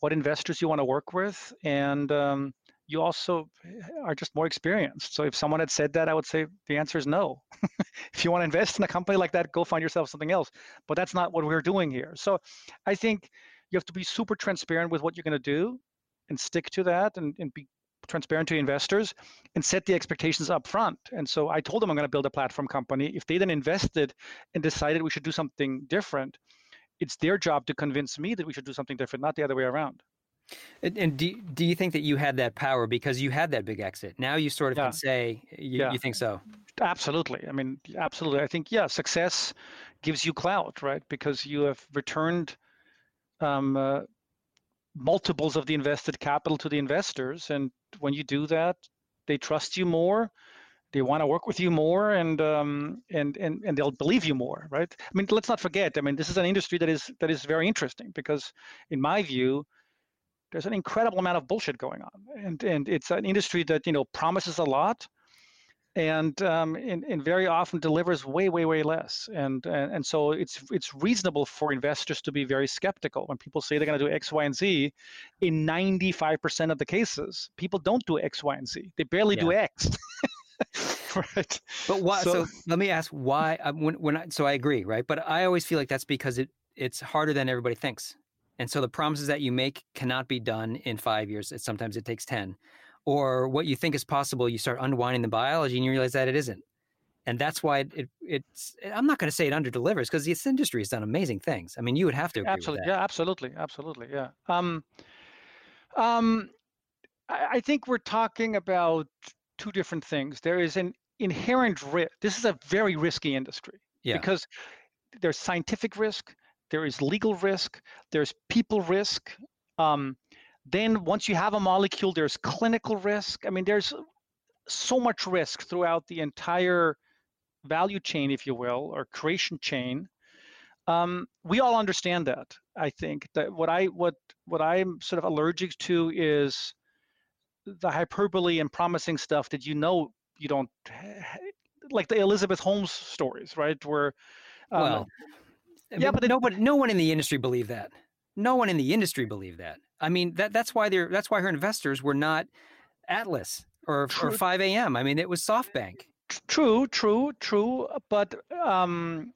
what investors you want to work with, and um, you also eh, are just more experienced. So if someone had said that, I would say the answer is no. (laughs) if you want to invest in a company like that, go find yourself something else. But that's not what we're doing here. So I think you have to be super transparent with what you're going to do and stick to that and, and be transparent to investors and set the expectations up front. And so I told them I'm going to build a platform company. If they then invested and decided we should do something different, it's their job to convince me that we should do something different, not the other way around. And, and do, do you think that you had that power because you had that big exit? Now you sort of yeah. can say you, yeah. you think so. Absolutely. I mean, absolutely. I think, yeah, success gives you clout, right? Because you have returned um, uh, multiples of the invested capital to the investors. And when you do that, they trust you more. They want to work with you more, and um, and and and they'll believe you more, right? I mean, let's not forget. I mean, this is an industry that is that is very interesting because, in my view, there's an incredible amount of bullshit going on, and and it's an industry that you know promises a lot, and um, and, and very often delivers way way way less, and, and and so it's it's reasonable for investors to be very skeptical when people say they're going to do X, Y, and Z. In 95% of the cases, people don't do X, Y, and Z. They barely yeah. do X. (laughs) right. But why? So, so, let me ask why. Uh, when when I, so I agree, right? But I always feel like that's because it it's harder than everybody thinks And so the promises that you make cannot be done in five years. Sometimes it takes 10. Or what you think is possible, you start unwinding the biology and you realize that it isn't. And that's why it, it it's, I'm not going to say it under delivers because this industry has done amazing things. I mean, you would have to absolutely, yeah, absolutely, absolutely, yeah. Um, um, I, I think we're talking about two different things. There is an inherent risk. This is a very risky industry yeah. because there's scientific risk, there is legal risk, there's people risk. Um, then once you have a molecule, there's clinical risk. I mean, there's so much risk throughout the entire value chain, if you will, or creation chain. Um, we all understand that. I think that what I what what I'm sort of allergic to is the hyperbole and promising stuff that you know you don't like the Elizabeth Holmes stories, right? Where um, well, yeah, but nobody, no one in the industry believed that. No one in the industry believed that. I mean, that that's why they're that's why her investors were not Atlas or true. or 5 a.m. I mean, it was SoftBank. True, true, true. But um,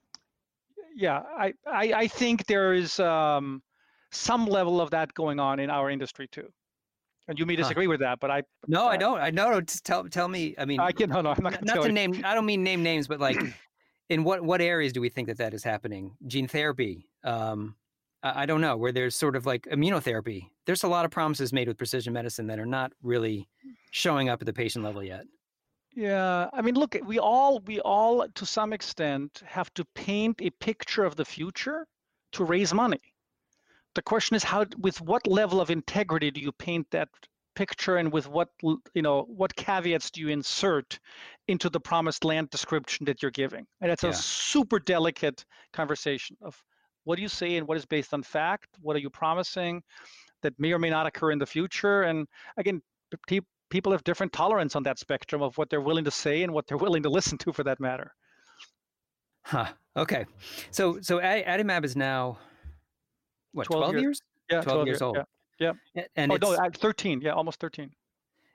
yeah, I, I I think there is um, some level of that going on in our industry too. And you may disagree huh. with that, but I no, uh, I don't. I know. Just tell tell me. I mean, I can no, no. I'm not, not to name. I don't mean name names, but like, in what what areas do we think that that is happening? Gene therapy. Um, I, I don't know where there's sort of like immunotherapy. There's a lot of promises made with precision medicine that are not really showing up at the patient level yet. Yeah, I mean, look, we all we all to some extent have to paint a picture of the future to raise money the question is how with what level of integrity do you paint that picture and with what you know what caveats do you insert into the promised land description that you're giving and it's yeah. a super delicate conversation of what do you say and what is based on fact what are you promising that may or may not occur in the future and again people have different tolerance on that spectrum of what they're willing to say and what they're (laughs) willing to listen to for that matter huh okay so so adimab is now what 12, 12 years? years? Yeah, 12, 12 years, old. Yeah. Yeah. And oh, no, 13. Yeah, almost 13.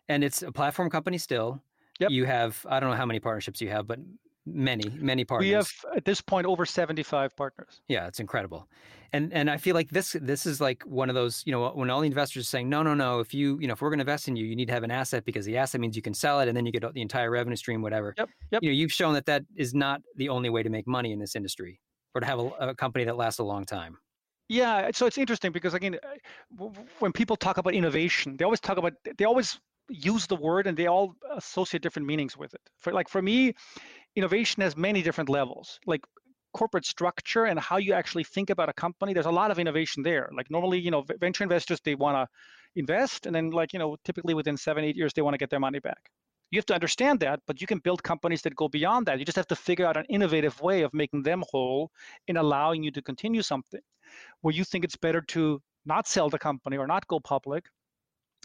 And it's a platform company still. Yep. You have I don't know how many partnerships you have, but many many partners. We have at this point over 75 partners. Yeah, it's incredible. And and I feel like this this is like one of those, you know, when all the investors are saying, "No, no, no, if you, you know, if we're going to invest in you, you need to have an asset because the asset means you can sell it and then you get the entire revenue stream whatever." Yep. Yep. You know, you've shown that that is not the only way to make money in this industry or to have a, a company that lasts a long time. Yeah, so it's interesting because again, when people talk about innovation, they always talk about they always use the word and they all associate different meanings with it. For like for me, innovation has many different levels. Like corporate structure and how you actually think about a company, there's a lot of innovation there. Like normally, you know, venture investors they want to invest and then like, you know, typically within 7 8 years they want to get their money back. You have to understand that, but you can build companies that go beyond that. You just have to figure out an innovative way of making them whole and allowing you to continue something where you think it's better to not sell the company or not go public.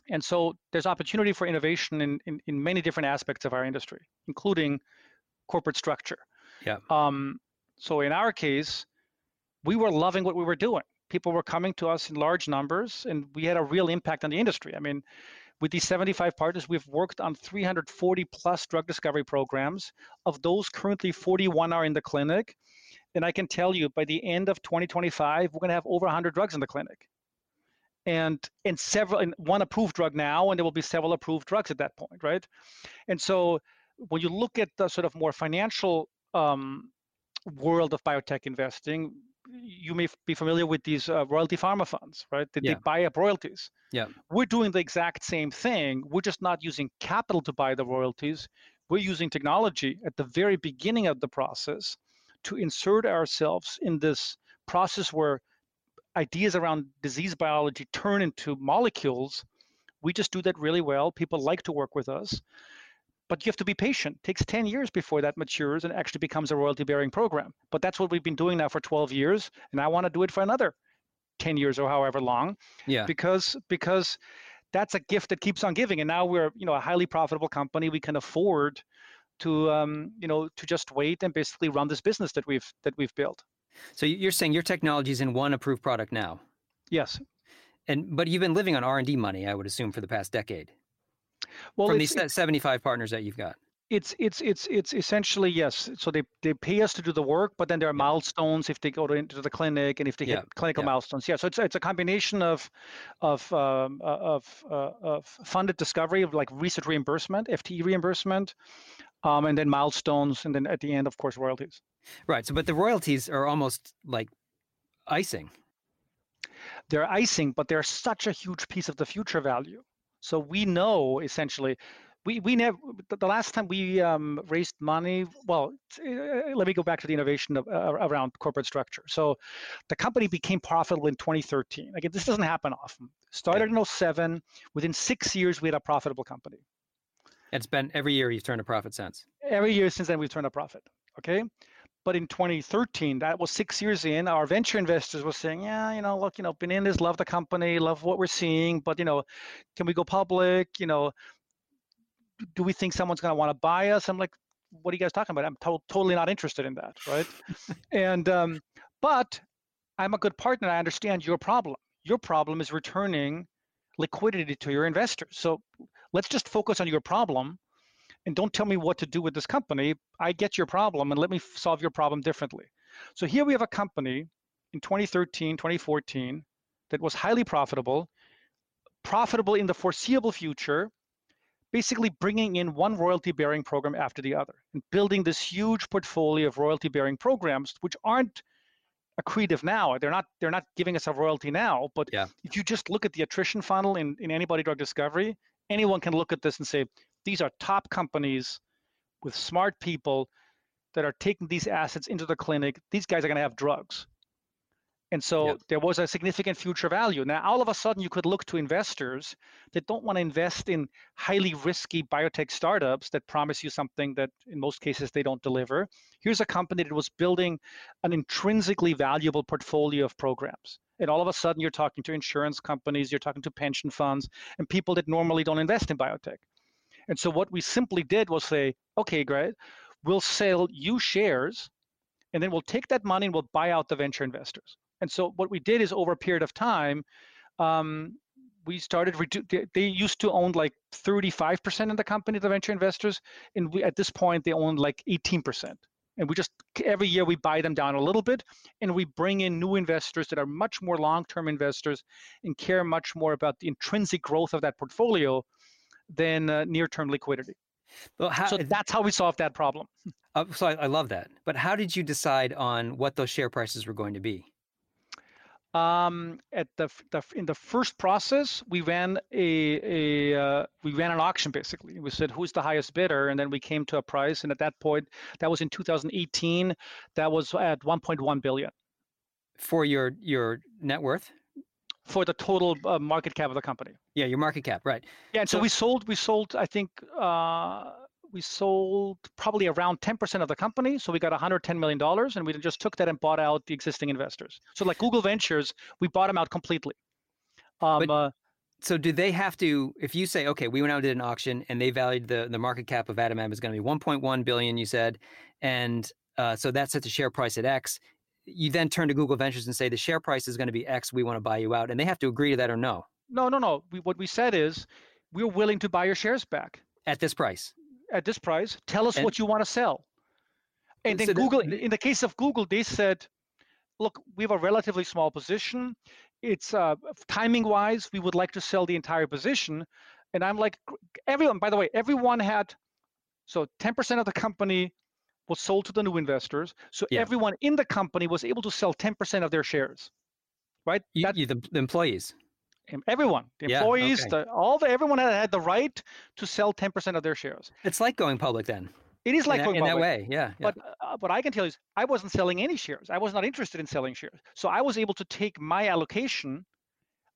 And so there's opportunity for innovation in, in, in many different aspects of our industry, including corporate structure. Yeah. Um, so in our case, we were loving what we were doing. People were coming to us in large numbers, and we had a real impact on the industry. I mean, with these 75 partners, we've worked on 340 plus drug discovery programs. Of those, currently 41 are in the clinic, and I can tell you by the end of 2025, we're going to have over 100 drugs in the clinic. And in several, in one approved drug now, and there will be several approved drugs at that point, right? And so when you look at the sort of more financial um, world of biotech investing, you may be familiar with these uh, royalty pharma funds, right? They, yeah. they buy up royalties. Yeah. We're doing the exact same thing. We're just not using capital to buy the royalties. We're using technology at the very beginning of the process to insert ourselves in this process where ideas around disease biology turn into molecules. We just do that really well. People like to work with us. But you have to be patient. It takes 10 years before that matures and actually becomes a royalty bearing program. But that's what we've been doing now for 12 years. And I want to do it for another 10 years or however long. Yeah. Because because that's a gift that keeps on giving. And now we're, you know, a highly profitable company. We can afford to um, you know to just wait and basically run this business that we've that we've built. So you're saying your technology is in one approved product now? Yes. And but you've been living on R and D money, I would assume, for the past decade. Well, from these 75 partners that you've got. it's it's it's it's essentially yes. So they they pay us to do the work, but then there are milestones if they go to, into the clinic and if they yeah. hit clinical yeah. milestones. Yeah. So it's it's a combination of of um, uh, of uh, of funded discovery of like research reimbursement, FTE reimbursement, um, and then milestones, and then at the end, of course, royalties. Right. So, but the royalties are almost like icing. They're icing, but they're such a huge piece of the future value. So we know essentially we we never the last time we um, raised money well uh, let me go back to the innovation of, uh, around corporate structure. So the company became profitable in 2013 again this doesn't happen often. Started in 07 within six years we had a profitable company. It's been every year you've turned a profit since. Every year since then we've turned a profit okay but in 2013, that was six years in, our venture investors were saying, yeah, you know, look, you know, been in this, love the company, love what we're seeing, but, you know, can we go public? You know, do we think someone's going to want to buy us? I'm like, what are you guys talking about? I'm to- totally not interested in that, right? (laughs) and um, but I'm a good partner. I understand your problem. Your problem is returning liquidity to your investors. So let's just focus on your problem, and don't tell me what to do with this company. I get your problem, and let me solve your problem differently. So here we have a company in 2013, 2014 that was highly profitable, profitable in the foreseeable future basically bringing in one royalty bearing program after the other and building this huge portfolio of royalty bearing programs which aren't accretive now they're not they're not giving us a royalty now but yeah. if you just look at the attrition funnel in, in antibody drug discovery anyone can look at this and say these are top companies with smart people that are taking these assets into the clinic these guys are going to have drugs and so yep. there was a significant future value. Now, all of a sudden, you could look to investors that don't want to invest in highly risky biotech startups that promise you something that in most cases they don't deliver. Here's a company that was building an intrinsically valuable portfolio of programs. And all of a sudden, you're talking to insurance companies, you're talking to pension funds, and people that normally don't invest in biotech. And so, what we simply did was say, okay, great, we'll sell you shares, and then we'll take that money and we'll buy out the venture investors. And so what we did is over a period of time, um, we started redu- they used to own like 35% of the company the venture investors and we, at this point they own like 18% and we just every year we buy them down a little bit and we bring in new investors that are much more long-term investors and care much more about the intrinsic growth of that portfolio than uh, near-term liquidity well, how, so that's how we solved that problem (laughs) uh, so I, I love that but how did you decide on what those share prices were going to be um, at the, the, in the first process, we ran a, a uh, we ran an auction basically. We said who's the highest bidder, and then we came to a price. And at that point, that was in 2018. That was at 1.1 billion. For your your net worth. For the total uh, market cap of the company. Yeah, your market cap, right? Yeah, and so, so we sold we sold I think. Uh, we sold probably around 10% of the company. So we got $110 million and we just took that and bought out the existing investors. So like Google Ventures, we bought them out completely. Um, but, uh, so do they have to, if you say, okay, we went out and did an auction and they valued the, the market cap of Adimab is going to be 1.1 billion, you said, and uh, so that sets the share price at X. You then turn to Google Ventures and say the share price is going to be X. We want to buy you out, and they have to agree to that or no. No, no, no. We, what we said is we're willing to buy your shares back at this price at this price. Tell us and, what you want to sell. And then so Google, in the case of Google, they said, look, we have a relatively small position. It's uh, timing wise, we would like to sell the entire position. And I'm like, everyone, by the way, everyone had, so 10% of the company was sold to the new investors. So yeah. everyone in the company was able to sell 10% of their shares, right? You, that, you, the, the employees everyone, the yeah, employees, okay. the, all the everyone had, had the right to sell 10% of their shares. It's like going public then. It is like in, that, in that way, yeah. yeah. But uh, what I can tell you is, I wasn't selling any shares. I was not interested in selling shares. So I was able to take my allocation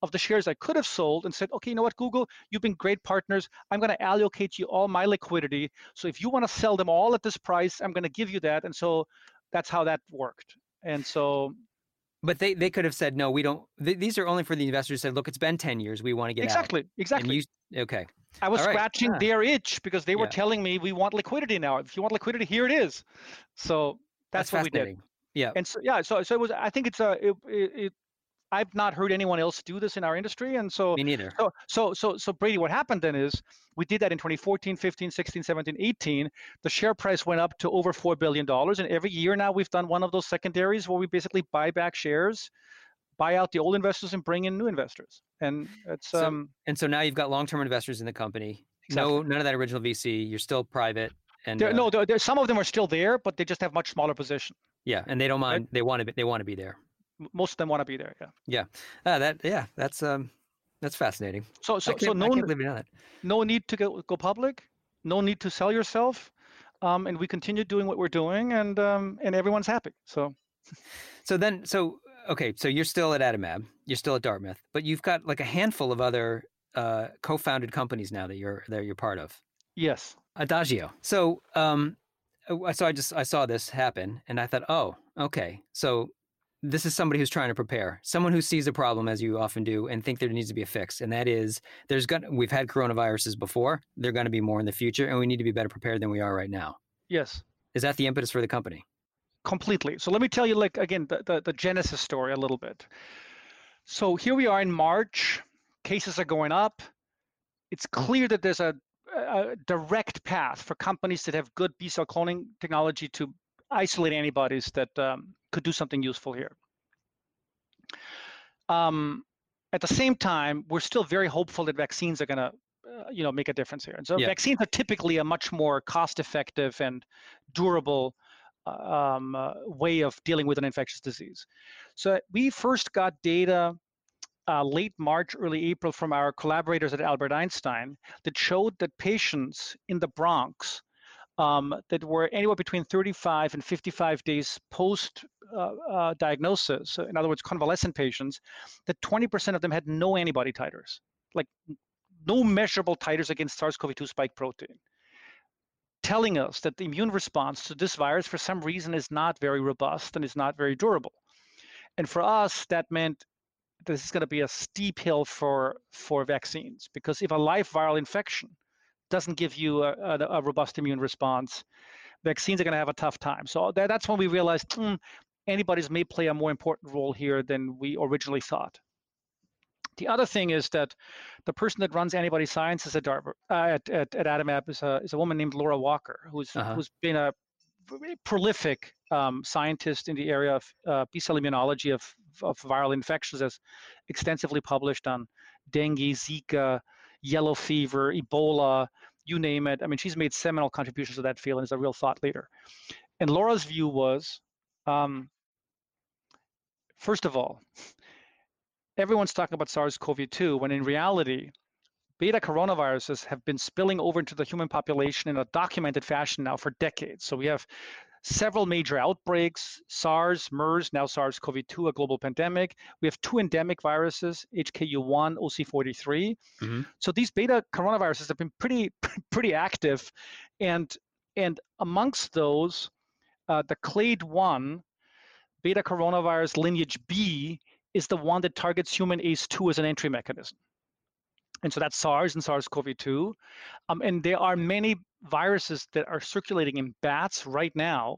of the shares I could have sold and said, okay, you know what, Google, you've been great partners. I'm going to allocate you all my liquidity. So if you want to sell them all at this price, I'm going to give you that. And so that's how that worked. And so but they, they could have said, no, we don't. Th- these are only for the investors. Said, look, it's been 10 years. We want to get exactly, out. Exactly. You, okay. I was right. scratching their itch because they were yeah. telling me we want liquidity now. If you want liquidity, here it is. So that's, that's what we did. Yeah. And so, yeah, so, so it was, I think it's a, it, it, I've not heard anyone else do this in our industry. And so, Me neither. So, so, so, so Brady, what happened then is we did that in 2014, 15, 16, 17, 18. The share price went up to over $4 billion. And every year now we've done one of those secondaries where we basically buy back shares, buy out the old investors and bring in new investors. And it's, So- um, And so now you've got long-term investors in the company. No, none of that original VC. You're still private, and uh, no, there, some of them are still there, but they just have much smaller position. yeah, and they don't mind. They want to. Be, they want to be there. Most of them want to be there. Yeah. Yeah, uh, that. Yeah, that's um, that's fascinating. So, so, so no, can't believe you know that. no need to go, go public, no need to sell yourself, um, and we continue doing what we're doing, and um, and everyone's happy. So So then, so okay, so you're still at Adamab, you're still at Dartmouth, but you've got like a handful of other uh, co-founded companies now that you're that you're part of. yes, Adagio. So, um, uh, so I just I saw this happen, and I thought, oh, okay, so this is somebody who's trying to prepare, someone who sees a problem as you often do, and think there needs to be a fix, and that is there's going we've had coronaviruses before, there are going to be more in the future, and we need to be better prepared than we are right now. yes, Is that the impetus for the company? completely. So let me tell you, like again, the, the, the genesis story a little bit. So here we are in March, cases are going up. It's clear that there's a, a direct path for companies that have good B cell cloning technology to isolate antibodies that um, could do something useful here. Um, at the same time, we're still very hopeful that vaccines are going to, uh, you know, make a difference here. And so Yeah. vaccines are typically a much more cost-effective and durable um, uh, way of dealing with an infectious disease. So we first got data uh, late March, early April from our collaborators at Albert Einstein that showed that patients in the Bronx um, that were anywhere between 35 and 55 days post uh, uh, diagnosis, in other words, convalescent patients, that 20% of them had no antibody titers, like no measurable titers against SARS-CoV-2 spike protein, telling us that the immune response to this virus, for some reason, is not very robust and is not very durable. And for us, that meant this is going to be a steep hill for for vaccines because if a live viral infection doesn't give you a, a, a robust immune response, vaccines are going to have a tough time. So that, that's when we realized hmm, antibodies may play a more important role here than we originally thought. The other thing is that the person that runs antibody sciences at uh, at, at, at Adamab is a, is a woman named Laura Walker, who's, Uh-huh. who's been a prolific um, scientist in the area of uh, B-cell immunology of, of viral infections, has extensively published on dengue, Zika, yellow fever, Ebola, you name it. I mean, she's made seminal contributions to that field and is a real thought leader. And Laura's view was, um, first of all, everyone's talking about SARS-CoV-2 when in reality, beta coronaviruses have been spilling over into the human population in a documented fashion now for decades. So we have several major outbreaks SARS, MERS, now SARS CoV 2, a global pandemic. We have two endemic viruses, HKU1, OC43. Mhm. So these beta coronaviruses have been pretty, (laughs) pretty active. And, and amongst those, uh, the clade 1 beta coronavirus lineage B is the one that targets human ACE2 as an entry mechanism. And so that's SARS and SARS CoV 2. Um, and there are many viruses that are circulating in bats right now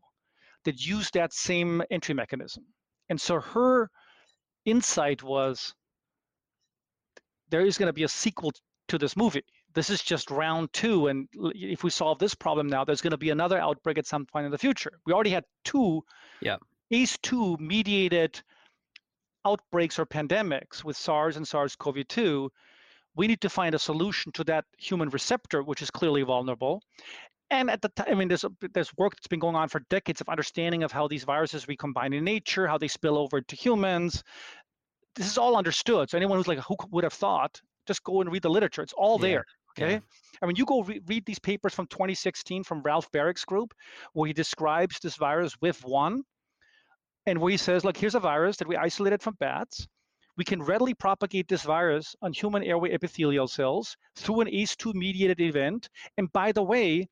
that use that same entry mechanism. And so her insight was there is going to be a sequel to this movie. This is just round two. And if we solve this problem now, there's going to be another outbreak at some point in the future. We already had two Yeah. ACE2 mediated outbreaks or pandemics with SARS and SARS CoV 2 we need to find a solution to that human receptor, which is clearly vulnerable. And at the time, I mean, there's, there's work that's been going on for decades of understanding of how these viruses recombine in nature, how they spill over to humans. This is all understood. So anyone who's like, who would have thought? Just go and read the literature. It's all Yeah, there. Okay. yeah. I mean, you go re- read these papers from 2016 from Ralph Barrick's group, where he describes this virus with one, and where he says, look, here's a virus that we isolated from bats we can readily propagate this virus on human airway epithelial cells through an ACE2 mediated event. And by the way,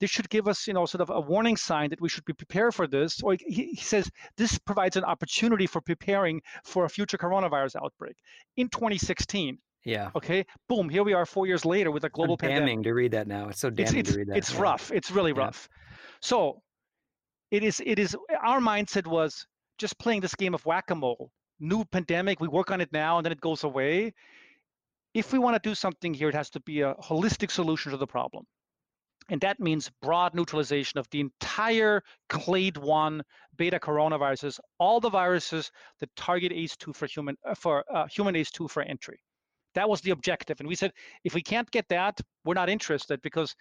this should give us, you know, sort of a warning sign that we should be prepared for this. Or he, he says this provides an opportunity for preparing for a future coronavirus outbreak. In 2016, Yeah. okay, boom, here we are four years later with a global so pandemic damning to read that now. It's so it's damning it's, to read that. it's yeah. rough it's really Yeah. rough so it is it is our mindset was just playing this game of whack-a-mole new pandemic, we work on it now and then it goes away. If we want to do something here, it has to be a holistic solution to the problem. And that means broad neutralization of the entire clade 1 beta coronaviruses, all the viruses that target ACE2 for human uh, for uh, human ACE2 for entry. That was the objective. And we said if we can't get that, we're not interested because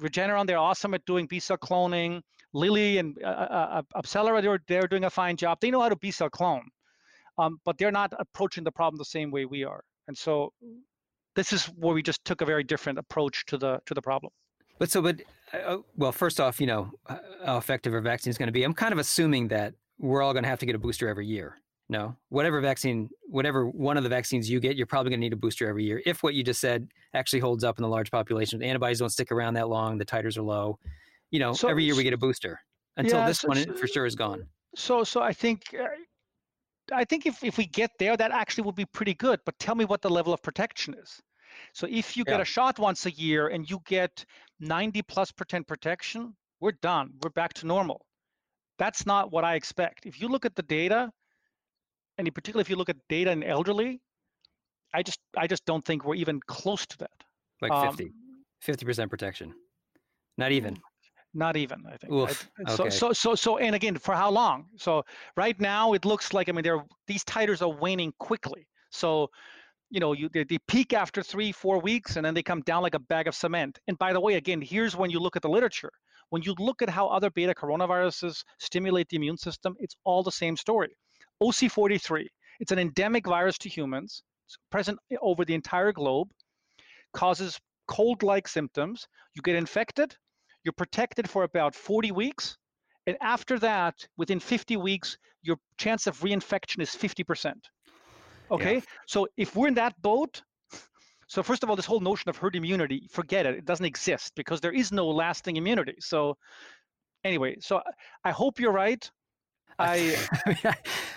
Regeneron, they're awesome at doing B cell cloning. Lilly and uh, uh, uh they're, they're doing a fine job. They know how to B cell clone, um, but they're not approaching the problem the same way we are. And so this is where we just took a very different approach to the to the problem. But so, but uh, well, first off, you know, how effective our vaccine is going to be. I'm kind of assuming that we're all going to have to get a booster every year. No, whatever vaccine, whatever one of the vaccines you get, you're probably going to need a booster every year. If what you just said actually holds up in the large population, the antibodies don't stick around that long, the titers are low. You know, so, every year we get a booster until yeah, this so, one for sure is gone. So, so I think, uh, I think if if we get there, that actually would be pretty good. But tell me what the level of protection is. So if you yeah. get a shot once a year and you get 90 plus percent protection, we're done. We're back to normal. That's not what I expect. If you look at the data, and in particular if you look at data in elderly, I just I just don't think we're even close to that. Like 50, um, 50% protection. Not even. Not even, I think. Oof, I, so, okay. so, so, so, and again, for how long? So, right now, it looks like I mean, they're these titers are waning quickly. So, you know, you they, they peak after three, four weeks, and then they come down like a bag of cement. And by the way, again, here's when you look at the literature. When you look at how other beta coronaviruses stimulate the immune system, it's all the same story. OC43, it's an endemic virus to humans, it's present over the entire globe, causes cold-like symptoms. You get infected, you're protected for about 40 weeks, and after that, within 50 weeks, your chance of reinfection is 50%. Okay, yeah. so if we're in that boat, so first of all, this whole notion of herd immunity, forget it. It doesn't exist because there is no lasting immunity. So anyway, so I hope you're right. I (laughs)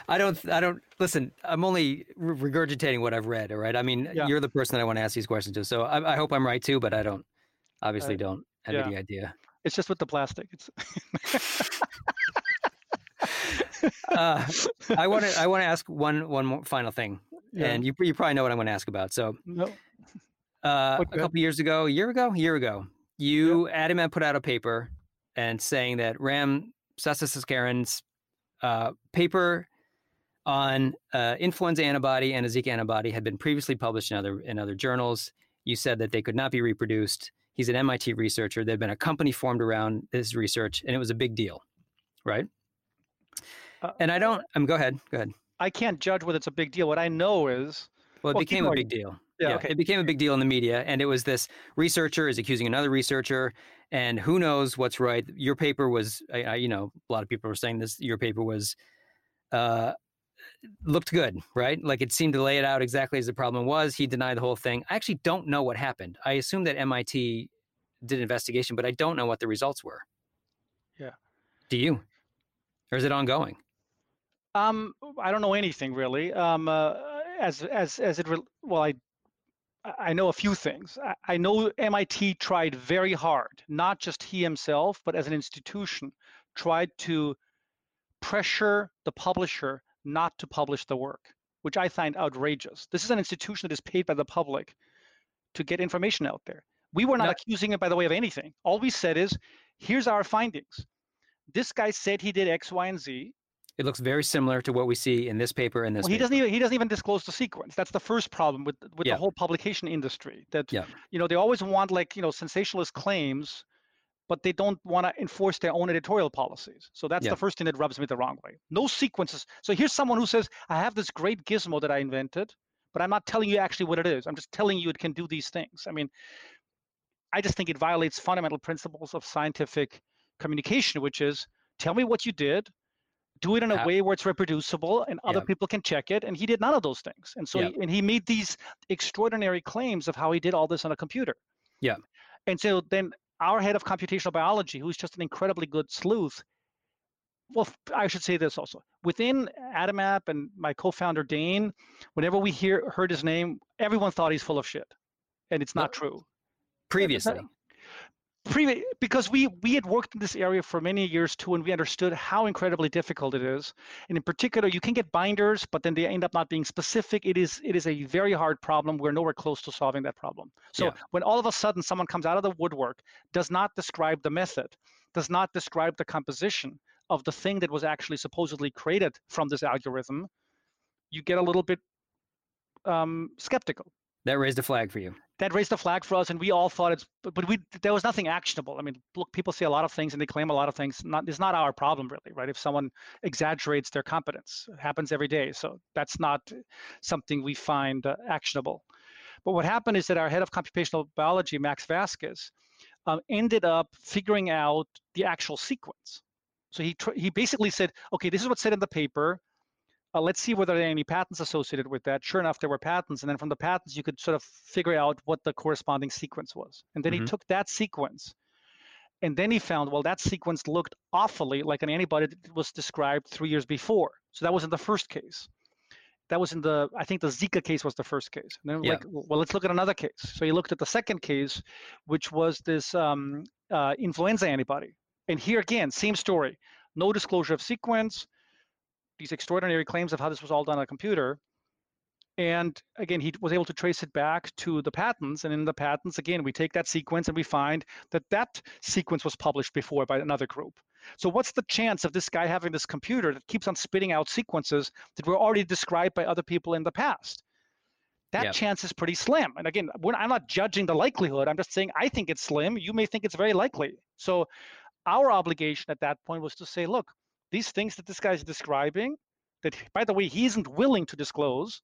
I don't I don't listen. I'm only regurgitating what I've read. All right. I mean, yeah. you're the person that I want to ask these questions to. So I, I hope I'm right too, but I don't obviously uh, don't have yeah. any idea. It's just with the plastic. It's (laughs) uh, I want to I want to ask one one more final thing, yeah. and you you probably know what I'm going to ask about. So, no. uh, a couple years ago, a year ago, a year ago, you yeah. Adimab put out a paper and saying that Ram Sasisekharan's uh, paper on uh, influenza antibody and a Zika antibody had been previously published in other in other journals. You said that they could not be reproduced. He's an MIT researcher. There'd been a company formed around his research, and it was a big deal, right? Uh, and I don't. I'm. Um, go ahead. Go ahead. I can't judge whether it's a big deal. What I know is. Well, it well, became a big deal. Yeah, yeah okay. it became a big deal in the media, and it was this researcher is accusing another researcher, and who knows what's right. Your paper was, I, I, you know, a lot of people were saying this. Your paper was, uh, looked good, right? Like it seemed to lay it out exactly as the problem was. He denied the whole thing. I actually don't know what happened. I assume that MIT did an investigation, but I don't know what the results were. Yeah. Do you? Or is it ongoing? Um, I don't know anything really. Um, uh, as as as it re- well, I I know a few things. I, I know MIT tried very hard, not just he himself, but as an institution, tried to pressure the publisher not to publish the work, which I find outrageous. This is an institution that is paid by the public to get information out there. We were not accusing it, by the way, of anything. All we said is, here's our findings. This guy said he did X, Y, and Z. It looks very similar to what we see in this paper and this. Well, he paper. doesn't even he doesn't even disclose the sequence. That's the first problem with with yeah. the whole publication industry. That yeah. you know they always want like you know sensationalist claims, but they don't want to enforce their own editorial policies. So that's yeah. the first thing that rubs me the wrong way. No sequences. So here's someone who says, "I have this great gizmo that I invented, but I'm not telling you actually what it is. I'm just telling you it can do these things." I mean, I just think it violates fundamental principles of scientific communication, which is tell me what you did, do it in a yeah. way where it's reproducible and other yeah. people can check it. And he did none of those things. And so, he, and he made these extraordinary claims of how he did all this on a computer. Yeah. And so then our head of computational biology, who's just an incredibly good sleuth, well, I should say this also. Within Adimab and my co-founder Dane, whenever we hear heard his name, everyone thought he's full of shit, and it's not true. Previously, Pre- because we we had worked in this area for many years too, and we understood how incredibly difficult it is. And in particular, you can get binders, but then they end up not being specific. It is it is a very hard problem. We're nowhere close to solving that problem. So Yeah. when all of a sudden someone comes out of the woodwork, does not describe the method, does not describe the composition of the thing that was actually supposedly created from this algorithm, you get a little bit um, skeptical That raised a flag for you. That raised a flag for us, and we all thought it's, but, but we there was nothing actionable. I mean, look, people say a lot of things and they claim a lot of things. Not it's not our problem really, right? If someone exaggerates their competence, it happens every day. So that's not something we find uh, actionable. But what happened is that our head of computational biology, Max Vasquez, um, ended up figuring out the actual sequence. So he tr- he basically said, okay, this is what's said in the paper. Uh, let's see whether there are any patents associated with that. Sure enough, there were patents, and then from the patents, you could sort of figure out what the corresponding sequence was. And then Mhm. he took that sequence, and then he found, well, that sequence looked awfully like an antibody that was described three years before. So that was in the first case. That was in the, I think the Zika case was the first case. And then Yeah. like, well, let's look at another case. So he looked at the second case, which was this um, uh, influenza antibody. And here again, same story. No disclosure of sequence, these extraordinary claims of how this was all done on a computer. And again, he was able to trace it back to the patents. And in the patents, again, we take that sequence and we find that that sequence was published before by another group. So, what's the chance of this guy having this computer that keeps on spitting out sequences that were already described by other people in the past? That Yeah. chance is pretty slim. And again, I'm not judging the likelihood. I'm just saying I think it's slim. You may think it's very likely. So, our obligation at that point was to say, look, these things that this guy's describing, that by the way, he isn't willing to disclose,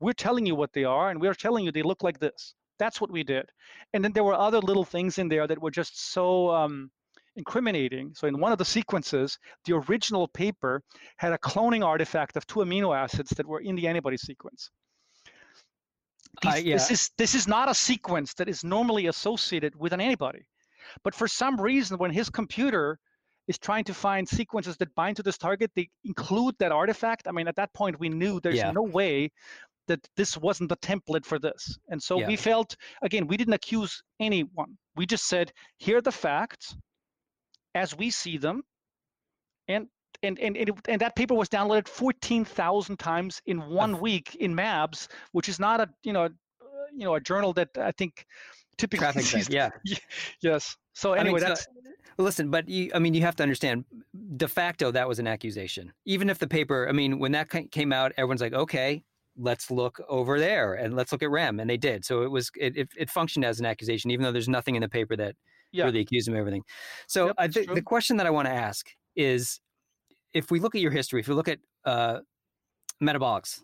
we're telling you what they are, and we're telling you they look like this. That's what we did. And then there were other little things in there that were just so um, incriminating. So in one of the sequences, the original paper had a cloning artifact of two amino acids that were in the antibody sequence. These- I- yeah. This is this is not a sequence that is normally associated with an antibody. But for some reason, when his computer is trying to find sequences that bind to this target, they include that artifact. I mean, at that point, we knew there's Yeah. no way that this wasn't the template for this. And so Yeah. we felt, again, we didn't accuse anyone. We just said, here are the facts as we see them. And and, and, and, it- and that paper was downloaded 14,000 times in one week in mAbs, which is not a, you know, uh, you know, a journal that I think typically Traffic (laughs) sees. yeah. (laughs) Yes. So I mean, anyway, so- that's Listen, but you, I mean, you have to understand, de facto, that was an accusation. Even if the paper, I mean, when that came out, everyone's like, okay, let's look over there and let's look at REM, and they did. So it was, it, it, it functioned as an accusation, even though there's nothing in the paper that Yeah. really accused them of everything. So Yep, I think the question that I want to ask is, if we look at your history, if we look at uh, Metabolix,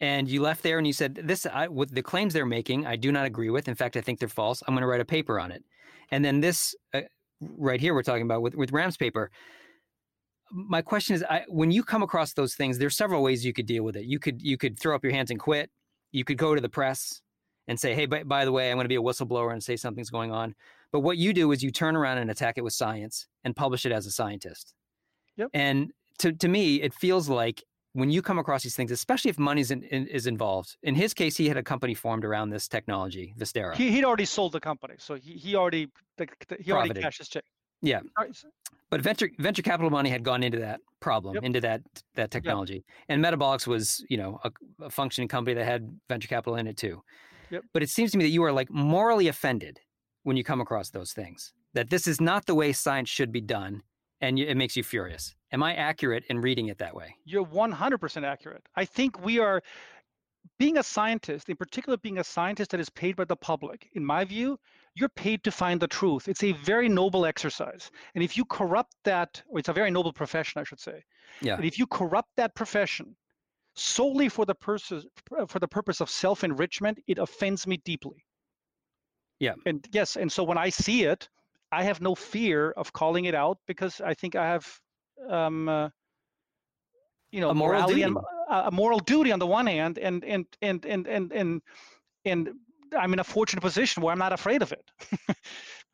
and you left there and you said this I, with the claims they're making i do not agree with in fact i think they're false i'm going to write a paper on it and then this uh, right here we're talking about with, with ram's paper. My question is I, when you come across those things there's several ways you could deal with it. You could you could throw up your hands and quit. You could go to the press and say hey by, by the way i'm going to be a whistleblower and say something's going on. But what you do is you turn around and attack it with science and publish it as a scientist. Yep. and to, to me it feels like when you come across these things, especially if money in, in, is involved. In his case, he had a company formed around this technology, Visterra. he, he'd already sold the company, so he, he already he already cashed his check. yeah, All right, so- but venture venture capital money had gone into that problem, Yep. into that that technology, and Metabolix was you know a, a functioning company that had venture capital in it too. Yep. But it seems to me that you are like morally offended when you come across those things. That this is not the way science should be done, and you, it makes you furious. Am I accurate in reading it that way? You're 100% accurate. I think we are being a scientist, in particular, being a scientist that is paid by the public. In my view, you're paid to find the truth. It's a very noble exercise, and if you corrupt that, or it's a very noble profession, I should say. Yeah. And if you corrupt that profession solely for the purpose uh, for the purpose of self-enrichment, it offends me deeply. Yeah. And yes, and so when I see it, I have no fear of calling it out because I think I have, um, uh, you know, A moral duty. and uh, a moral duty on the one hand, and and and and and and and I'm in a fortunate position where I'm not afraid of it. (laughs)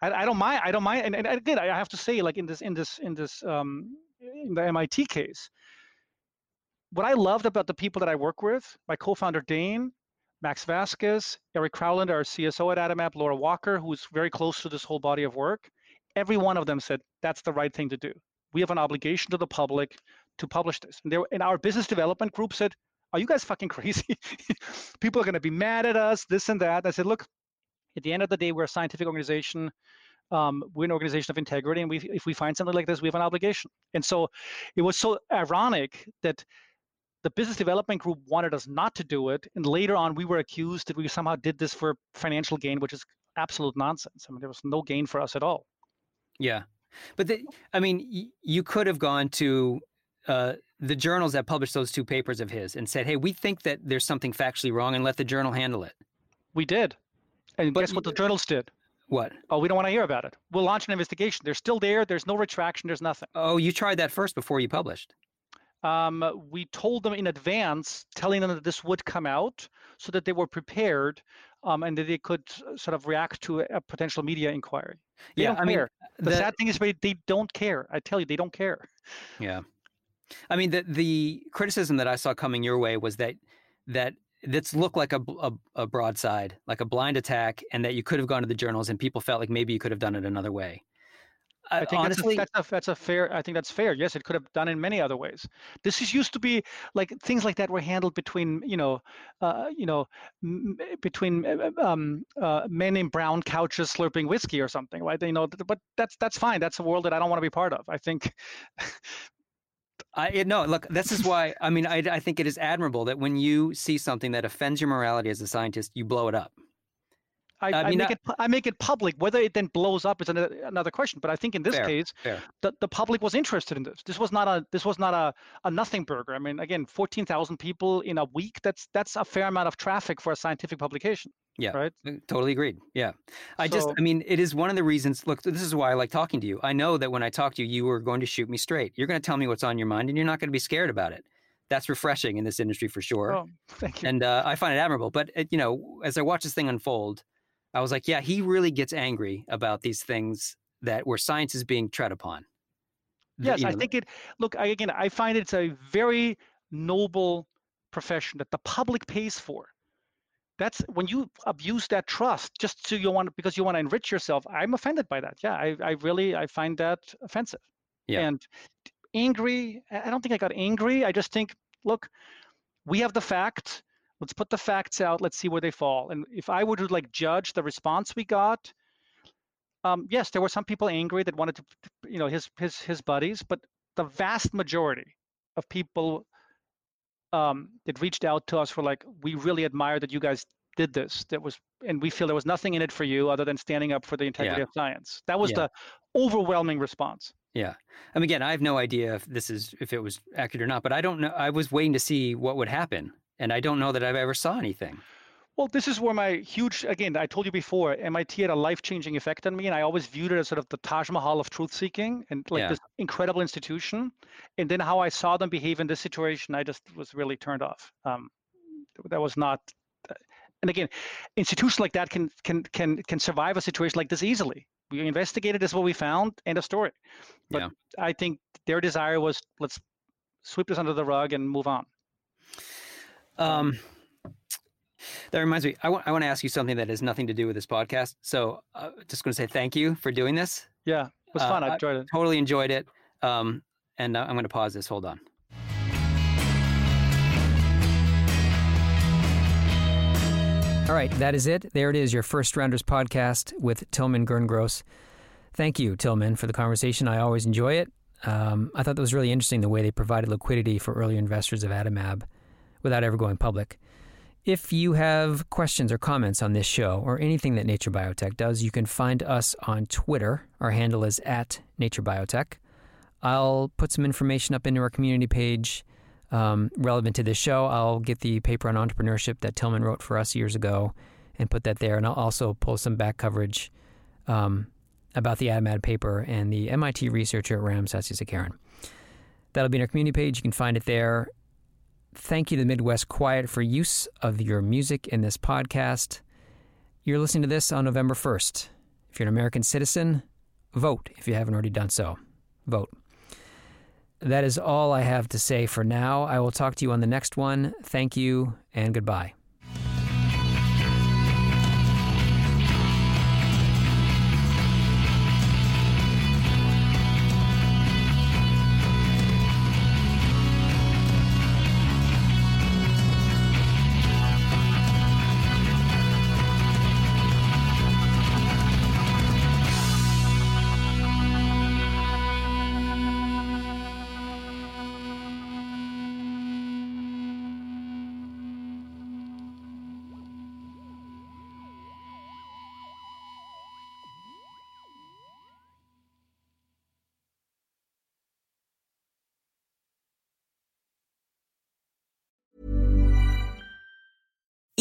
I, I don't mind. I don't mind. And, and again, I have to say, like in this in this in this um, in the MIT case, what I loved about the people that I work with, my co-founder Dane, Max Vasquez, Eric Krauland, our CSO at Adimab, Laura Walker, who's very close to this whole body of work. Every one of them said that's the right thing to do. We have an obligation to the public to publish this. And, and our business development group said, Are you guys fucking (laughs) crazy? People are going to be mad at us, this and that. I said, Look, at the end of the day, we're a scientific organization. Um, we're an organization of integrity, and we, if we find something like this, we have an obligation. And so it was so ironic that the business development group wanted us not to do it, and later on we were accused that we somehow did this for financial gain, which is absolute nonsense. I mean, there was no gain for us at all. Yeah, but the, I mean, y- you could have gone to uh, the journals that published those two papers of his and said, "Hey, we think that there's something factually wrong," and let the journal handle it. We did, and But guess what the journals did? What? Oh, we don't want to hear about it. We'll launch an investigation. They're still there. There's no retraction. There's nothing. Oh, you tried that first before you published. Um, we told them in advance, telling them that this would come out, so that they were prepared, um, and that they could sort of react to a, potential media inquiry. They Yeah, I mean, the, the- sad thing is, they, they don't care. I tell you, they don't care. Yeah, I mean the the criticism that I saw coming your way was that that this looked like a, a a broadside, like a blind attack, and that you could have gone to the journals, and people felt like maybe you could have done it another way. I think honestly, that's, a, that's a that's a fair. I think that's fair. Yes, it could have done in many other ways. This is used to be like things like that were handled between you know, uh, you know, m- between uh, um, uh, men in brown couches slurping whiskey or something, right? You know, but that's that's fine. That's a world that I don't want to be part of. I think. (laughs) I no look. This is why I mean I I think it is admirable that when you see something that offends your morality as a scientist, you blow it up. I, I I, make I- it I make it public. Whether it then blows up is another, another question. But I think in this Fair, case, fair. the, the public was interested in this. This was not a this was not a, a nothing burger. I mean, again, fourteen thousand people in a week. That's that's a fair amount of traffic for a scientific publication. Yeah, Right. uh, totally agreed. Yeah, I just, I mean, it is one of the reasons. Look, this is why I like talking to you. I know that when I talk to you, you are going to shoot me straight. You're going to tell me what's on your mind, and you're not going to be scared about it. That's refreshing in this industry for sure. Oh, (laughs) thank you. and uh, I find it admirable. But it, you know, as I watch this thing unfold, I was like, yeah, he really gets angry about these things that where science is being tread upon. Yes, you I think it. Look, I, again, I find it's a very noble profession that the public pays for. That's when you abuse that trust just to you want because you want to enrich yourself. I'm offended by that. Yeah, I, I really I find that offensive. Yeah. And angry. I don't think I got angry. I just think, look, we have the fact. Let's put the facts out. Let's see where they fall. And if I were to like judge the response we got, um, yes, there were some people angry that wanted to, you know, his his his buddies, but the vast majority of people um, that reached out to us were like, we really admire that you guys did this. That was, and we feel there was nothing in it for you other than standing up for the integrity Yeah. of science. That was Yeah. the overwhelming response. Yeah. And again, I have no idea if this is if it was accurate or not, but I don't know. I was waiting to see what would happen, and I don't know that I've ever saw anything. Well, this is where my huge, again, I told you before, MIT had a life changing effect on me. And I always viewed it as sort of the Taj Mahal of truth seeking and like Yeah. this incredible institution. And then how I saw them behave in this situation, I just was really turned off. Um, that was not, and again, institutions like that can, can, can, can survive a situation like this easily. We investigated, this is what we found, end of story. But Yeah. I think their desire was let's sweep this under the rug and move on. Um, that reminds me, I want I want to ask you something that has nothing to do with this podcast. So, uh, just going to say thank you for doing this. Yeah, it was Uh, fun. I I- enjoyed it. Totally enjoyed it. Um, and uh, I'm going to pause this. Hold on. All right, that is it. There it is, your First Rounders podcast with Tillman Gerngross. Thank you, Tillman, for the conversation. I always enjoy it. Um, I thought that was really interesting the way they provided liquidity for early investors of Adimab without ever going public. If you have questions or comments on this show or anything that Nature Biotech does, you can find us on Twitter. Our handle is at Nature Biotech. I'll put some information up into our community page um, relevant to this show. I'll get the paper on entrepreneurship that Tillman wrote for us years ago and put that there. And I'll also pull some back coverage um, about the Adimab paper and the MIT researcher Ram Sasisekharan. That'll be in our community page. You can find it there. Thank you to Midwest Quiet for use of your music in this podcast. You're listening to this on November 1st. If you're an American citizen, vote if you haven't already done so. Vote. That is all I have to say for now. I will talk to you on the next one. Thank you and goodbye.